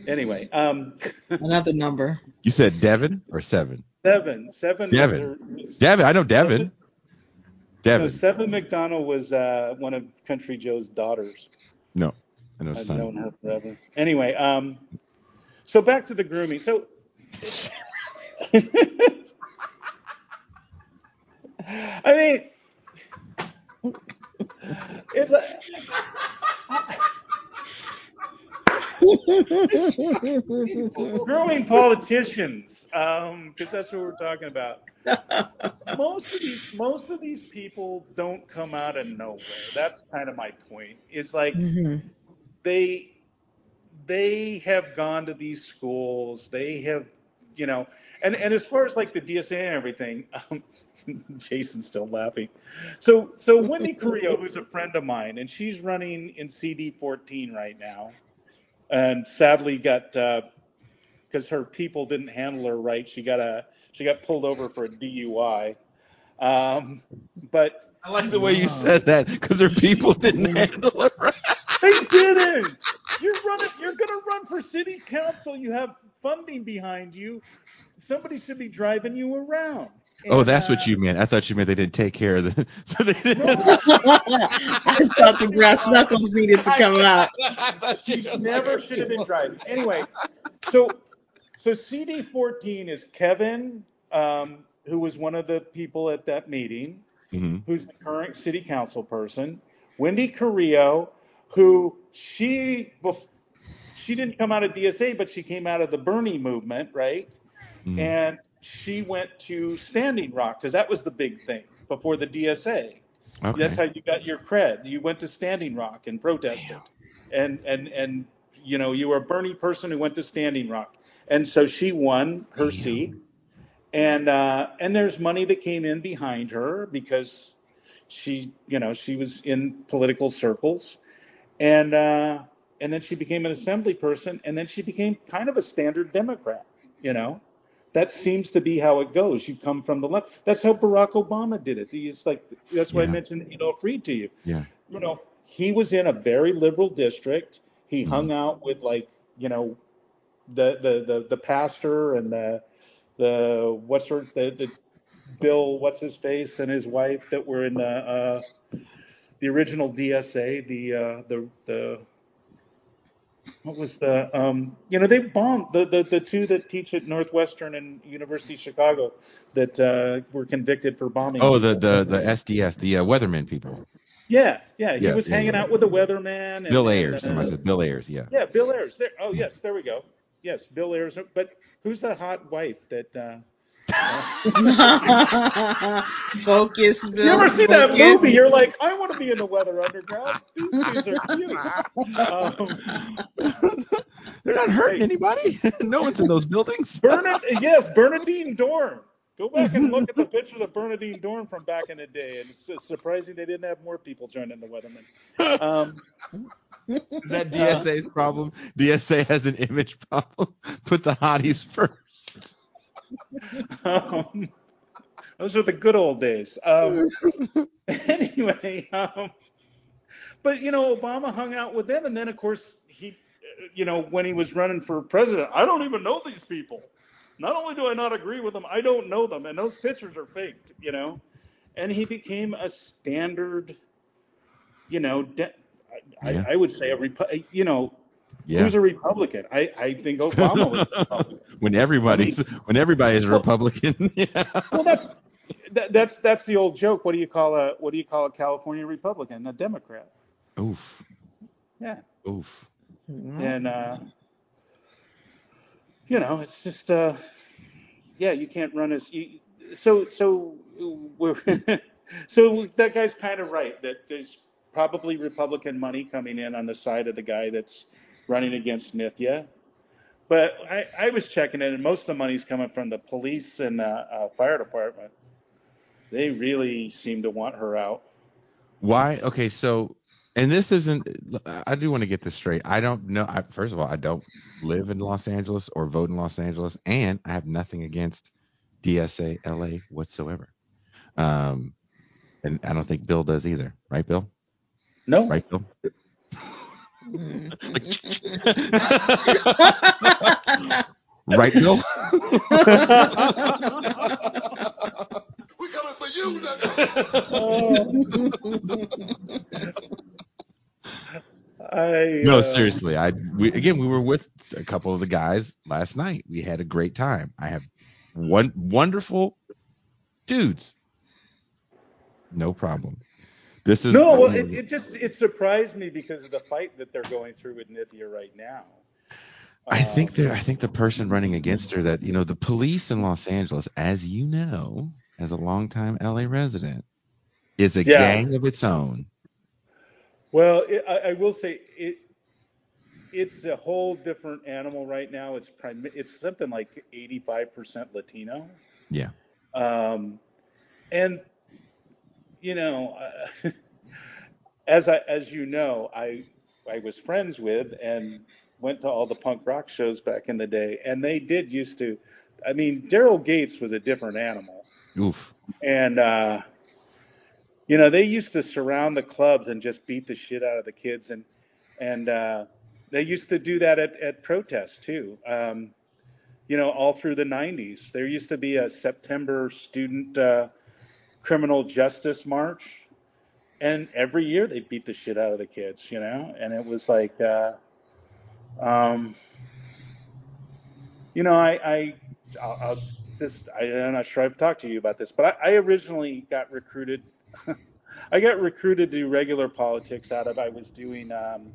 Anyway, um, Another number. You said Devin or Seven? Seven, Seven. was Devin. was- Devin, I know Devin. No, Devin, Seven McDonald was uh, one of Country Joe's daughters. no, I know I've son. known her forever. Anyway, um, so back to the grooming. So, I mean, it's a, growing politicians, because that's what we're talking about. Most of these, most of these people don't come out of nowhere. That's kind of my point. It's like Mhm. they they have gone to these schools they have you know and and as far as like the dsa and everything um, jason's still laughing so so wendy carrillo who's a friend of mine and she's running in cd14 right now and sadly got because her people didn't handle her right she got a she got pulled over for a dui um, but I like the way you said that because her people didn't handle it right. They didn't. You're running. You're gonna run for city council. You have funding behind you. Somebody should be driving you around. Oh, that's uh, what you meant. I thought you meant they didn't take care of the. So they didn't. I thought the brass knuckles needed to come out. She never should have been driving. Anyway, so so CD14 is Kevin, um, who was one of the people at that meeting, hmm who's the current city council person. Wendy Carrillo, who she bef- she didn't come out of DSA, but she came out of the Bernie movement, right? Mhm. and she went to Standing Rock because that was the big thing before the DSA. Okay. That's how you got your cred. You went to Standing Rock and protested, and and and you know you were a Bernie person who went to Standing Rock, and so she won her Damn. seat, and uh, and there's money that came in behind her because she you know she was in political circles, and uh, and then she became an assembly person, and then she became kind of a standard Democrat, you know that seems to be how it goes. You come from the left. That's how Barack Obama did it. He's like that's why I Yeah. mentioned Adolph Reed to you. Yeah. You know, he was in a very liberal district. He Mhm. hung out with like you know the the the, the pastor and the the what's her the, the Bill what's his face and his wife that were in the uh, the original DSA the uh, the the what was the um you know they bombed the, the the two that teach at Northwestern and University of Chicago that uh, were convicted for bombing. Oh, the the the SDS, the uh, Weatherman people. yeah yeah he Yeah, was yeah, hanging yeah. out with the weatherman. And, Bill and, Ayers. uh, Somebody said Bill Ayers. Yeah. Yeah, Bill Ayers. There. Oh yes, there we go. Yes, Bill Ayers. But who's the hot wife that? Uh, Focus, Bill. you ever see that movie? You're like, I want to be in the Weather Underground. These dudes are cute. Um, They're not hurting anybody. no one's in those buildings. Bernard, yes, Bernadine Dohrn. Go back and look at the pictures of Bernadine Dohrn from back in the day, and it's, it's surprising they didn't have more people joining the Weathermen. Um, Is that DSA's problem? DSA has an image problem. Put the hotties first. um, those are the good old days. Um, anyway, um, but you know, Obama hung out with them, and then of course he, you know, when he was running for president, I don't even know these people. Not only do I not agree with them, I don't know them, and those pictures are faked, you know. And he became a standard, you know, de- I, Yeah. I, I would say a you know, Yeah. who's a Republican? I, I think Obama was a Republican. when everybody's when everybody is a Republican. yeah. Well, that's that, that's that's the old joke. What do you call a what do you call a California Republican? A Democrat. Oof. Yeah. Oof. And uh, you know, it's just uh, yeah, you can't run as you, so so we're so that guy's kind of right that there's probably Republican money coming in on the side of the guy that's running against Nithya. But I, I was checking it, and most of the money's coming from the police and uh, uh, fire department. They really seem to want her out. Why? Okay, so and this isn't. I do want to get this straight. I don't know. I, first of all, I don't live in Los Angeles or vote in Los Angeles, and I have nothing against DSA LA whatsoever. Um, and I don't think Bill does either, right, Bill? No, Right, Bill? right, Bill? We coming for you, I no, uh, seriously. I we, again, we were with a couple of the guys last night. We had a great time. I have one wonderful dudes. No problem. This is No, well, it, it just it surprised me because of the fight that they're going through with Nithya right now. I think Um, there. I think the person running against her that you know the police in Los Angeles, as you know, as a longtime LA resident, is a Yeah. gang of its own. Well, it, I, I will say it. It's a whole different animal right now. It's prim- It's something like 85% Latino. Yeah. Um, and you know, uh, as I as you know, I I was friends with and went to all the punk rock shows back in the day, and they did used to. I mean, Daryl Gates was a different animal, Oof. and uh, you know they used to surround the clubs and just beat the shit out of the kids, and and uh, they used to do that at at protests too. Um, you know, all through the 90s. There used to be a September student uh, criminal justice march, and every year they beat the shit out of the kids, you know, and it was like, uh, um, you know, I, I, I'll, I'll just, I, I'm not sure I've talked to you about this, but I, I originally got recruited. I got recruited to regular politics out of, I was doing, um,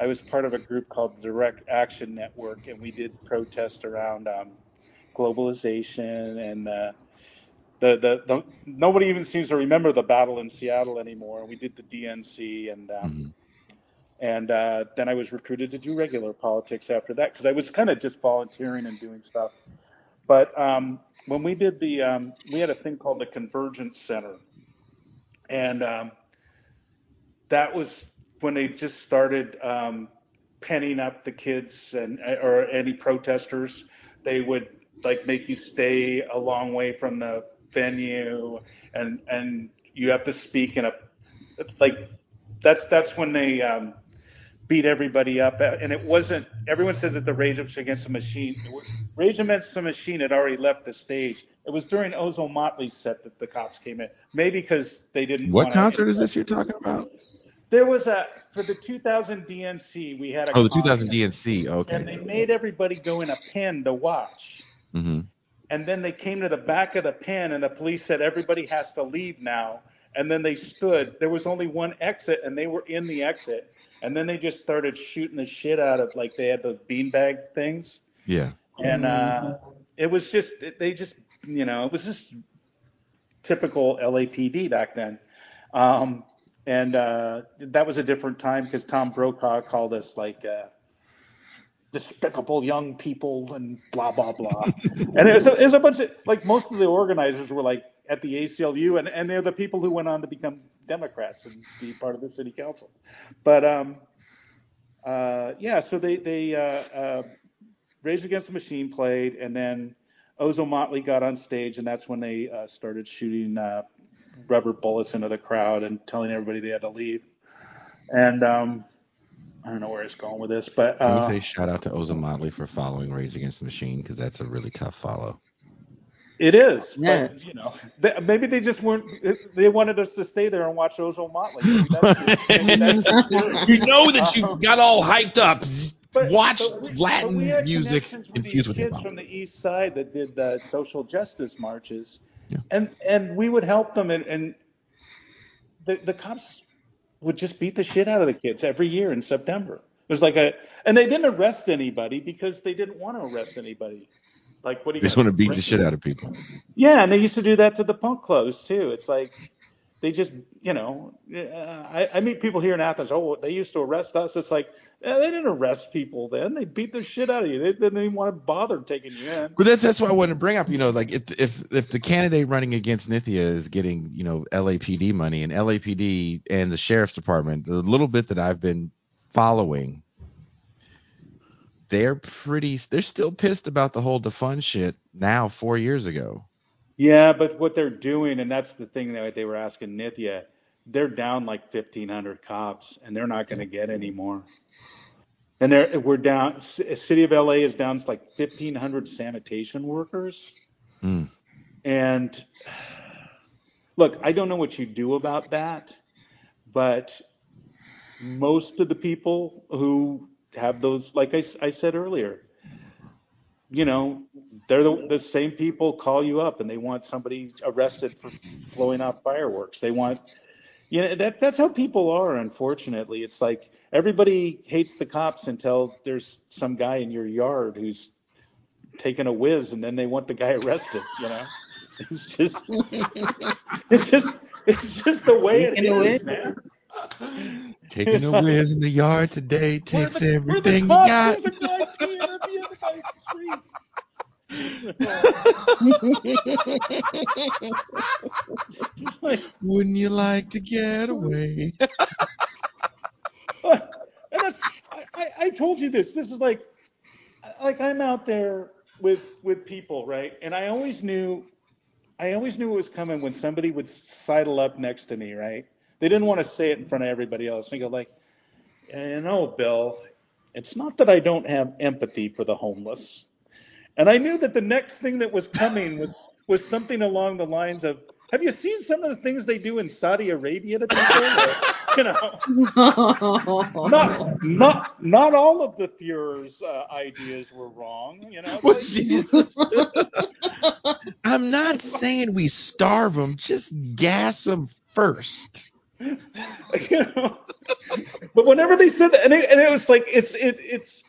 I was part of a group called Direct Action Network, and we did protests around um, globalization and uh, the, the the nobody even seems to remember the battle in Seattle anymore. We did the DNC, and um, Mhm. and uh, then I was recruited to do regular politics after that because I was kind of just volunteering and doing stuff. But um, when we did the, um, we had a thing called the Convergence Center, and um, that was when they just started um, penning up the kids and or any protesters. They would like make you stay a long way from the venue, and and you have to speak in a like that's that's when they um, beat everybody up. And it wasn't. Everyone says that the Rage Against the Machine. It was Rage Against the Machine had already left the stage. It was during Ozomatli's set that the cops came in. Maybe because they didn't. What concert is this you're talking about? There was a for the 2000 DNC. We had a Oh, the 2000 DNC okay and they made everybody go in a pen to watch. hmm And then they came to the back of the pen, and the police said everybody has to leave now. And then they stood. There was only one exit, and they were in the exit. And then they just started shooting the shit out of like they had those beanbag things. Yeah. And uh, it was just they just you know it was just typical LAPD back then. Um, and uh, that was a different time because Tom Brokaw called us like uh, despicable young people and blah blah blah. and it was, a, it was a bunch of like most of the organizers were like at the ACLU, and, and they're the people who went on to become Democrats and be part of the city council. But um, uh, yeah, so they they uh, uh, Rage Against the Machine played, and then Ozomatli got on stage, and that's when they uh, started shooting uh, rubber bullets into the crowd and telling everybody they had to leave. And um, I don't know where it's going with this, but Can we uh, say shout out to Ozomatli for following Rage Against the Machine because that's a really tough follow. it is. Yeah. But you know, they, maybe they just weren't. They wanted us to stay there and watch Ozomatli. That's, that's you know that you got all hyped up. But- Watch but we- Latin but we had music with infused these with hip kids hop. from the east side that did the social justice marches, Yeah. and and we would help them, and, and the the cops would just beat the shit out of the kids every year in September. It was like a, and they didn't arrest anybody because they didn't want to arrest anybody. Like, what do you They just want to beat the shit out of people. Yeah, and they used to do that to the punk clubs too. It's like they just, you know, uh, I, I meet people here in Athens. Oh, they used to arrest us. It's like they didn't arrest people then. They beat the shit out of you. They didn't even want to bother taking you in. But that's that's why I wanted to bring up. You know, like if if if the candidate running against Nithya is getting you know LAPD money and LAPD and the sheriff's department, the little bit that I've been following, they're pretty. They're still pissed about the whole defund shit now. Four years ago. Yeah, but what they're doing, and that's the thing that they were asking Nithya, they're down like 1,500 cops, and they're not going to get any more. And they're, we're down. c- City of LA is down to like 1,500 sanitation workers. Mm. And look, I don't know what you do about that, but most of the people who have those, like I said earlier, you know, they're the, the same people call you up and they want somebody arrested for blowing off fireworks. They want, you know, that that's how people are. Unfortunately, it's like everybody hates the cops until there's some guy in your yard who's taking a whiz, and then they want the guy arrested. You know, it's just, it's just, it's just the way it Taking a whiz? man. Taking a whiz in the yard today takes the- everything you got. There's a guy peeing at the other guy's street. Like, Wouldn't you like to get away? and that's I, I, told you this. This is like like I'm out there with with people, right? And I always knew I always knew it was coming when somebody would sidle up next to me, right? They didn't want to say it in front of everybody else. They go like, eh, you know, Bill, it's not that I don't have empathy for the homeless. And I knew that the next thing that was coming was was something along the lines of, have you seen some of the things they do in Saudi Arabia to people? Or, you know, not not not all of the Fuhrer's uh, ideas were wrong. You know, Well, Like, Jesus. I'm not saying we starve them, just gas them first. you know. But whenever they said that, and it, and it was like it's it it's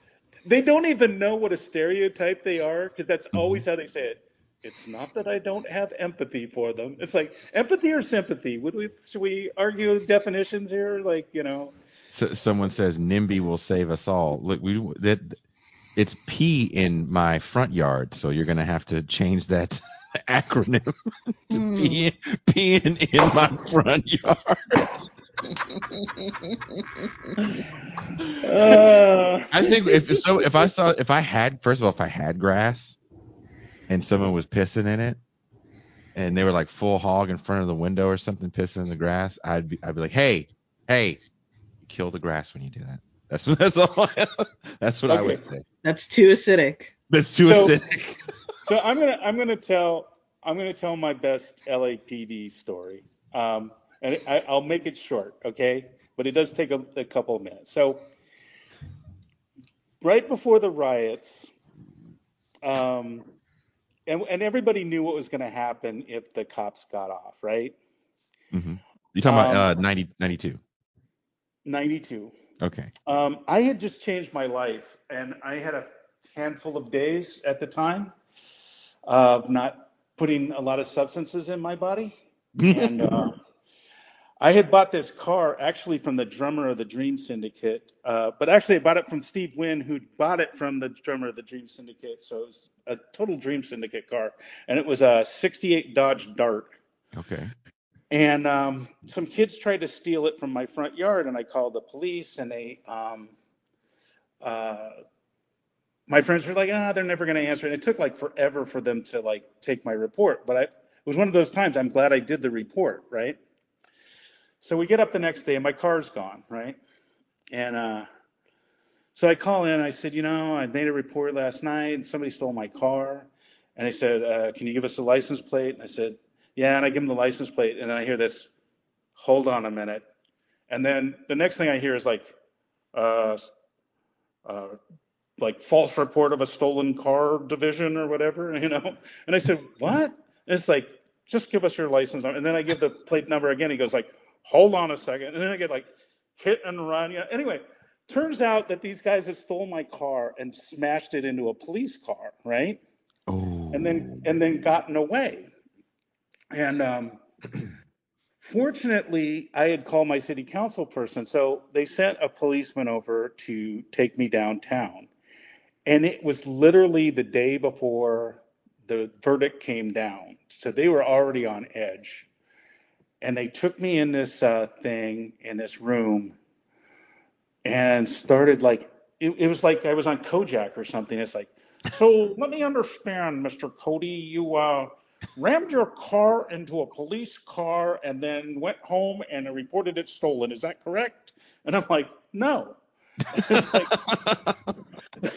they don't even know what a stereotype they are because that's mm-hmm. always how they say it. It's not that I don't have empathy for them. It's like empathy or sympathy. Would we should we argue definitions here? Like you know. So, someone says NIMBY will save us all. Look, we that it's P in my front yard, so you're gonna have to change that acronym to P, mm. P in, in my front yard. Uh, I think if so, if I saw, if I had, first of all, if I had grass, and someone was pissing in it, and they were like full hog in front of the window or something, pissing in the grass, I'd be, I'd be like, hey, hey, kill the grass when you do that. That's that's all. I, that's what I would say. That's too acidic. That's too So- acidic. So I'm gonna I'm gonna tell I'm gonna tell my best LAPD story, um, and I, I'll make it short, okay? But it does take a, a couple of minutes. So right before the riots, um, and and everybody knew what was going to happen if the cops got off, right? hmm You talking about Um, uh, 90, 92. 92. Okay. Um, I had just changed my life, and I had a handful of days at the time of not putting a lot of substances in my body. And uh, I had bought this car actually from the drummer of the Dream Syndicate, uh, but actually I bought it from Steve Wynn, who bought it from the drummer of the Dream Syndicate. So it was a total Dream Syndicate car, and it was a '68 Dodge Dart. Okay. And um, some kids tried to steal it from my front yard, and I called the police, and they, um, uh, my friends were like, ah, they're never going to answer. And it took like forever for them to like take my report. But I, it was one of those times. I'm glad I did the report, right? So we get up the next day, and my car's gone, right? And uh, so I call in. I said, you know, I made a report last night, and somebody stole my car. And they said, uh, can you give us the license plate? And I said, yeah. And I give them the license plate, and then I hear this, hold on a minute. And then the next thing I hear is like, uh, uh, like false report of a stolen car division or whatever, you know. And I said, what? And it's like, just give us your license number. And then I give the plate number again. He goes like, hold on a second, and then I get like hit and run. Yeah. Anyway, turns out that these guys had stole my car and smashed it into a police car, right? Oh. And then and then gotten away. And um, fortunately, I had called my city council person, so they sent a policeman over to take me downtown. And it was literally the day before the verdict came down, so they were already on edge. And they took me in this uh, thing in this room and started like it, it was like I was on Kojak or something. It's like, so let me understand, Mr. Cody, you uh, rammed your car into a police car and then went home and reported it stolen. Is that correct? And I'm like, no. It's like-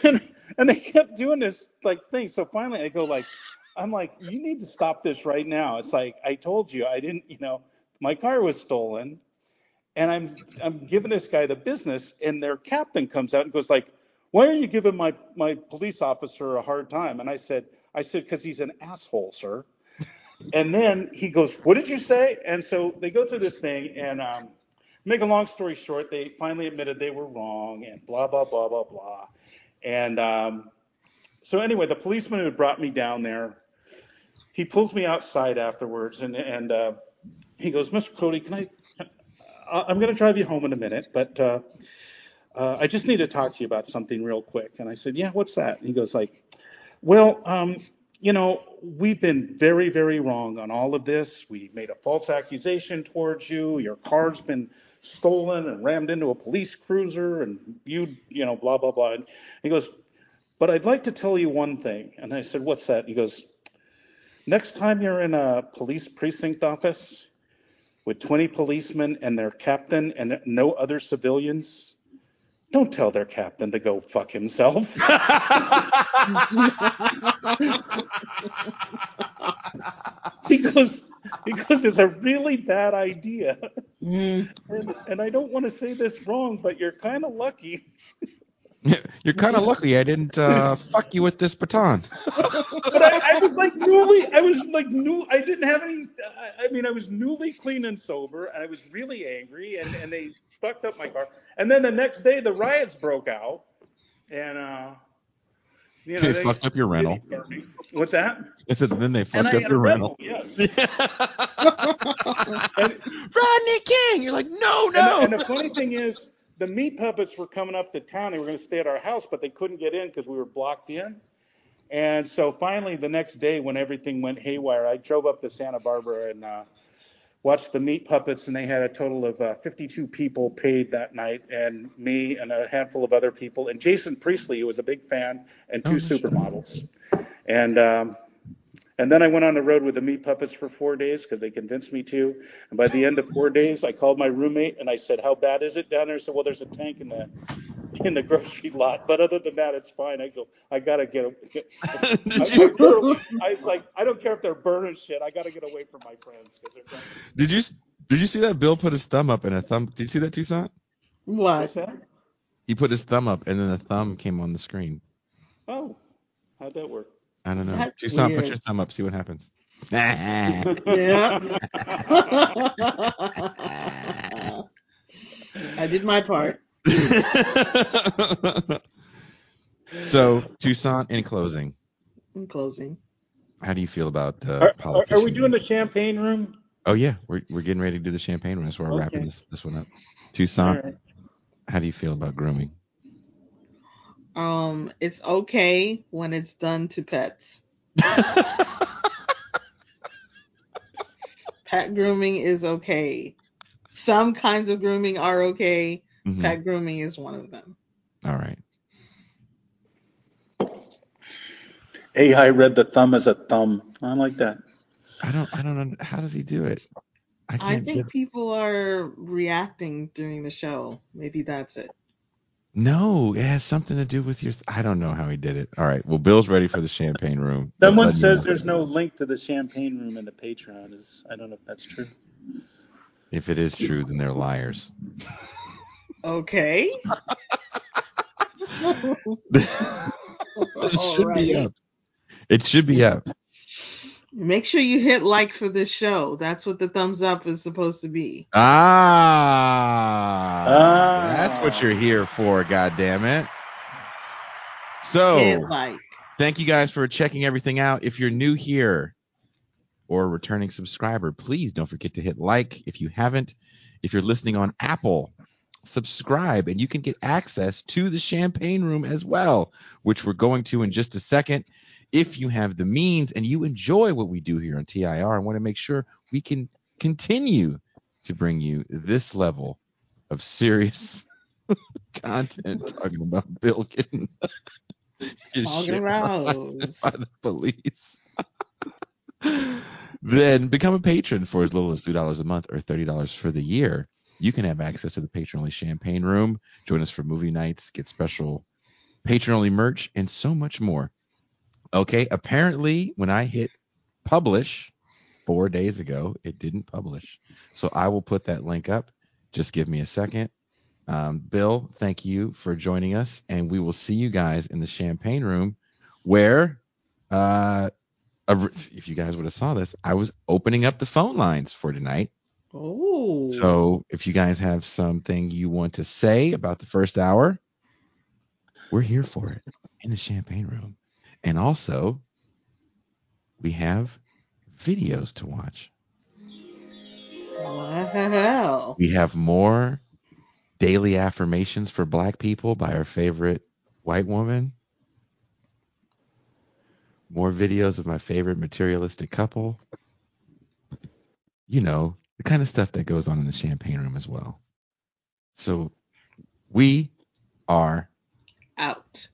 and, and they kept doing this like thing. So finally, I go like, I'm like, you need to stop this right now. It's like I told you, I didn't, you know, my car was stolen, and I'm I'm giving this guy the business, and their captain comes out and goes like, why are you giving my my police officer a hard time? And I said, I said because he's an asshole, sir. And then he goes, what did you say? And so they go through this thing, and um, make a long story short, they finally admitted they were wrong, and blah blah blah blah blah. And um, so anyway, the policeman who brought me down there, he pulls me outside afterwards, and and uh, he goes, Mr. Cody, can I? I- I'm going to drive you home in a minute, but uh, uh, I just need to talk to you about something real quick. And I said, Yeah, what's that? And he goes like, Well, um, you know, we've been very, very wrong on all of this. We made a false accusation towards you. Your car's been stolen and rammed into a police cruiser, and you, you know, blah blah blah. And he goes, but I'd like to tell you one thing. And I said, What's that? He goes, Next time you're in a police precinct office with 20 policemen and their captain and no other civilians, don't tell their captain to go fuck himself. because because it's a really bad idea. Mm. And, and I don't want to say this wrong, but you're kind of lucky. You're kind of lucky I didn't uh, fuck you with this baton. But I, I was like newly, I was like new, I didn't have any, I, I mean, I was newly clean and sober, and I was really angry, and, and they fucked up my car. And then the next day, the riots broke out, and uh, you know, They fucked up your rental. What's that? I said, then they fucked up your a rental. Yes. Rodney King. You're like, no, And, no. the, and the funny thing is, the meat puppets were coming up to town. They were going to stay at our house, but they couldn't get in because we were blocked in. And so finally, the next day, when everything went haywire, I drove up to Santa Barbara and uh, watched the meat puppets, and they had a total of uh, 52 people paid that night, and me and a handful of other people, and Jason Priestley, who was a big fan, and two Oh, supermodels. And um, and then I went on the road with the meat puppets for four days because they convinced me to. And by the end of four days, I called my roommate and I said, "How bad is it down there?" He said, "Well, there's a tank in the in the grocery lot, but other than that, it's fine." I go, "I gotta get." a- get I, did I, you I was like, "I don't care if they're burning shit. I gotta get away from my friends because they're going." did you did you see that Bill put his thumb up and a thumb? Did you see that Toussaint? What? What's that? He put his thumb up and then a thumb came on the screen. Oh, how'd that work? I don't know. That's Toussaint, put your thumb up. See what happens. Yeah. I did my part. so Toussaint, in closing, In closing. how do you feel about uh, Are, are, politicians? are we doing the champagne room? Oh yeah, we're we're getting ready to do the champagne room. That's why we're Okay. wrapping this this one up. All Toussaint, right. how do you feel about grooming? Um, it's okay when it's done to pets. Pet grooming is okay. Some kinds of grooming are okay. Mhm. Pet grooming is one of them. All right. AI read the thumb as a thumb. I like that. I don't I don't know how does he do it? I I can't think get people are reacting during the show. Maybe that's it. No, it has something to do with your I don't know how he did it. All right. Well, Bill's ready for the champagne room. Someone says know. there's no link to the champagne room in the Patreon. Is I don't know if that's true. if it is true, then they're liars. Okay. it should be up. It should be up. Make sure you hit like for this show. That's what the thumbs up is supposed to be. Ah, Ah. that's what you're here for. God damn it. So, Hit like. thank you guys for checking everything out. If you're new here or a returning subscriber, please don't forget to hit like if you haven't. If you're listening on Apple, subscribe and you can get access to the champagne room as well, which we're going to in just a second. If you have the means and you enjoy what we do here on TIR and want to make sure we can continue to bring you this level of serious content talking about Bill getting Talking Rose. by the police. then become a patron for as little as two dollars a month or thirty dollars for the year. You can have access to the patron only champagne room, join us for movie nights, get special patron only merch, and so much more. Okay, apparently when I hit publish four days ago, it didn't publish. So I will put that link up. Just give me a second. Um, Bill, thank you for joining us, and we will see you guys in the champagne room where uh, if you guys would have saw this, I was opening up the phone lines for tonight. Oh. So if you guys have something you want to say about the first hour, we're here for it in the champagne room. And also, we have videos to watch. Wow. We have more daily affirmations for black people by our favorite white woman. More videos of my favorite materialistic couple. You know, the kind of stuff that goes on in the champagne room as well. So we are Out.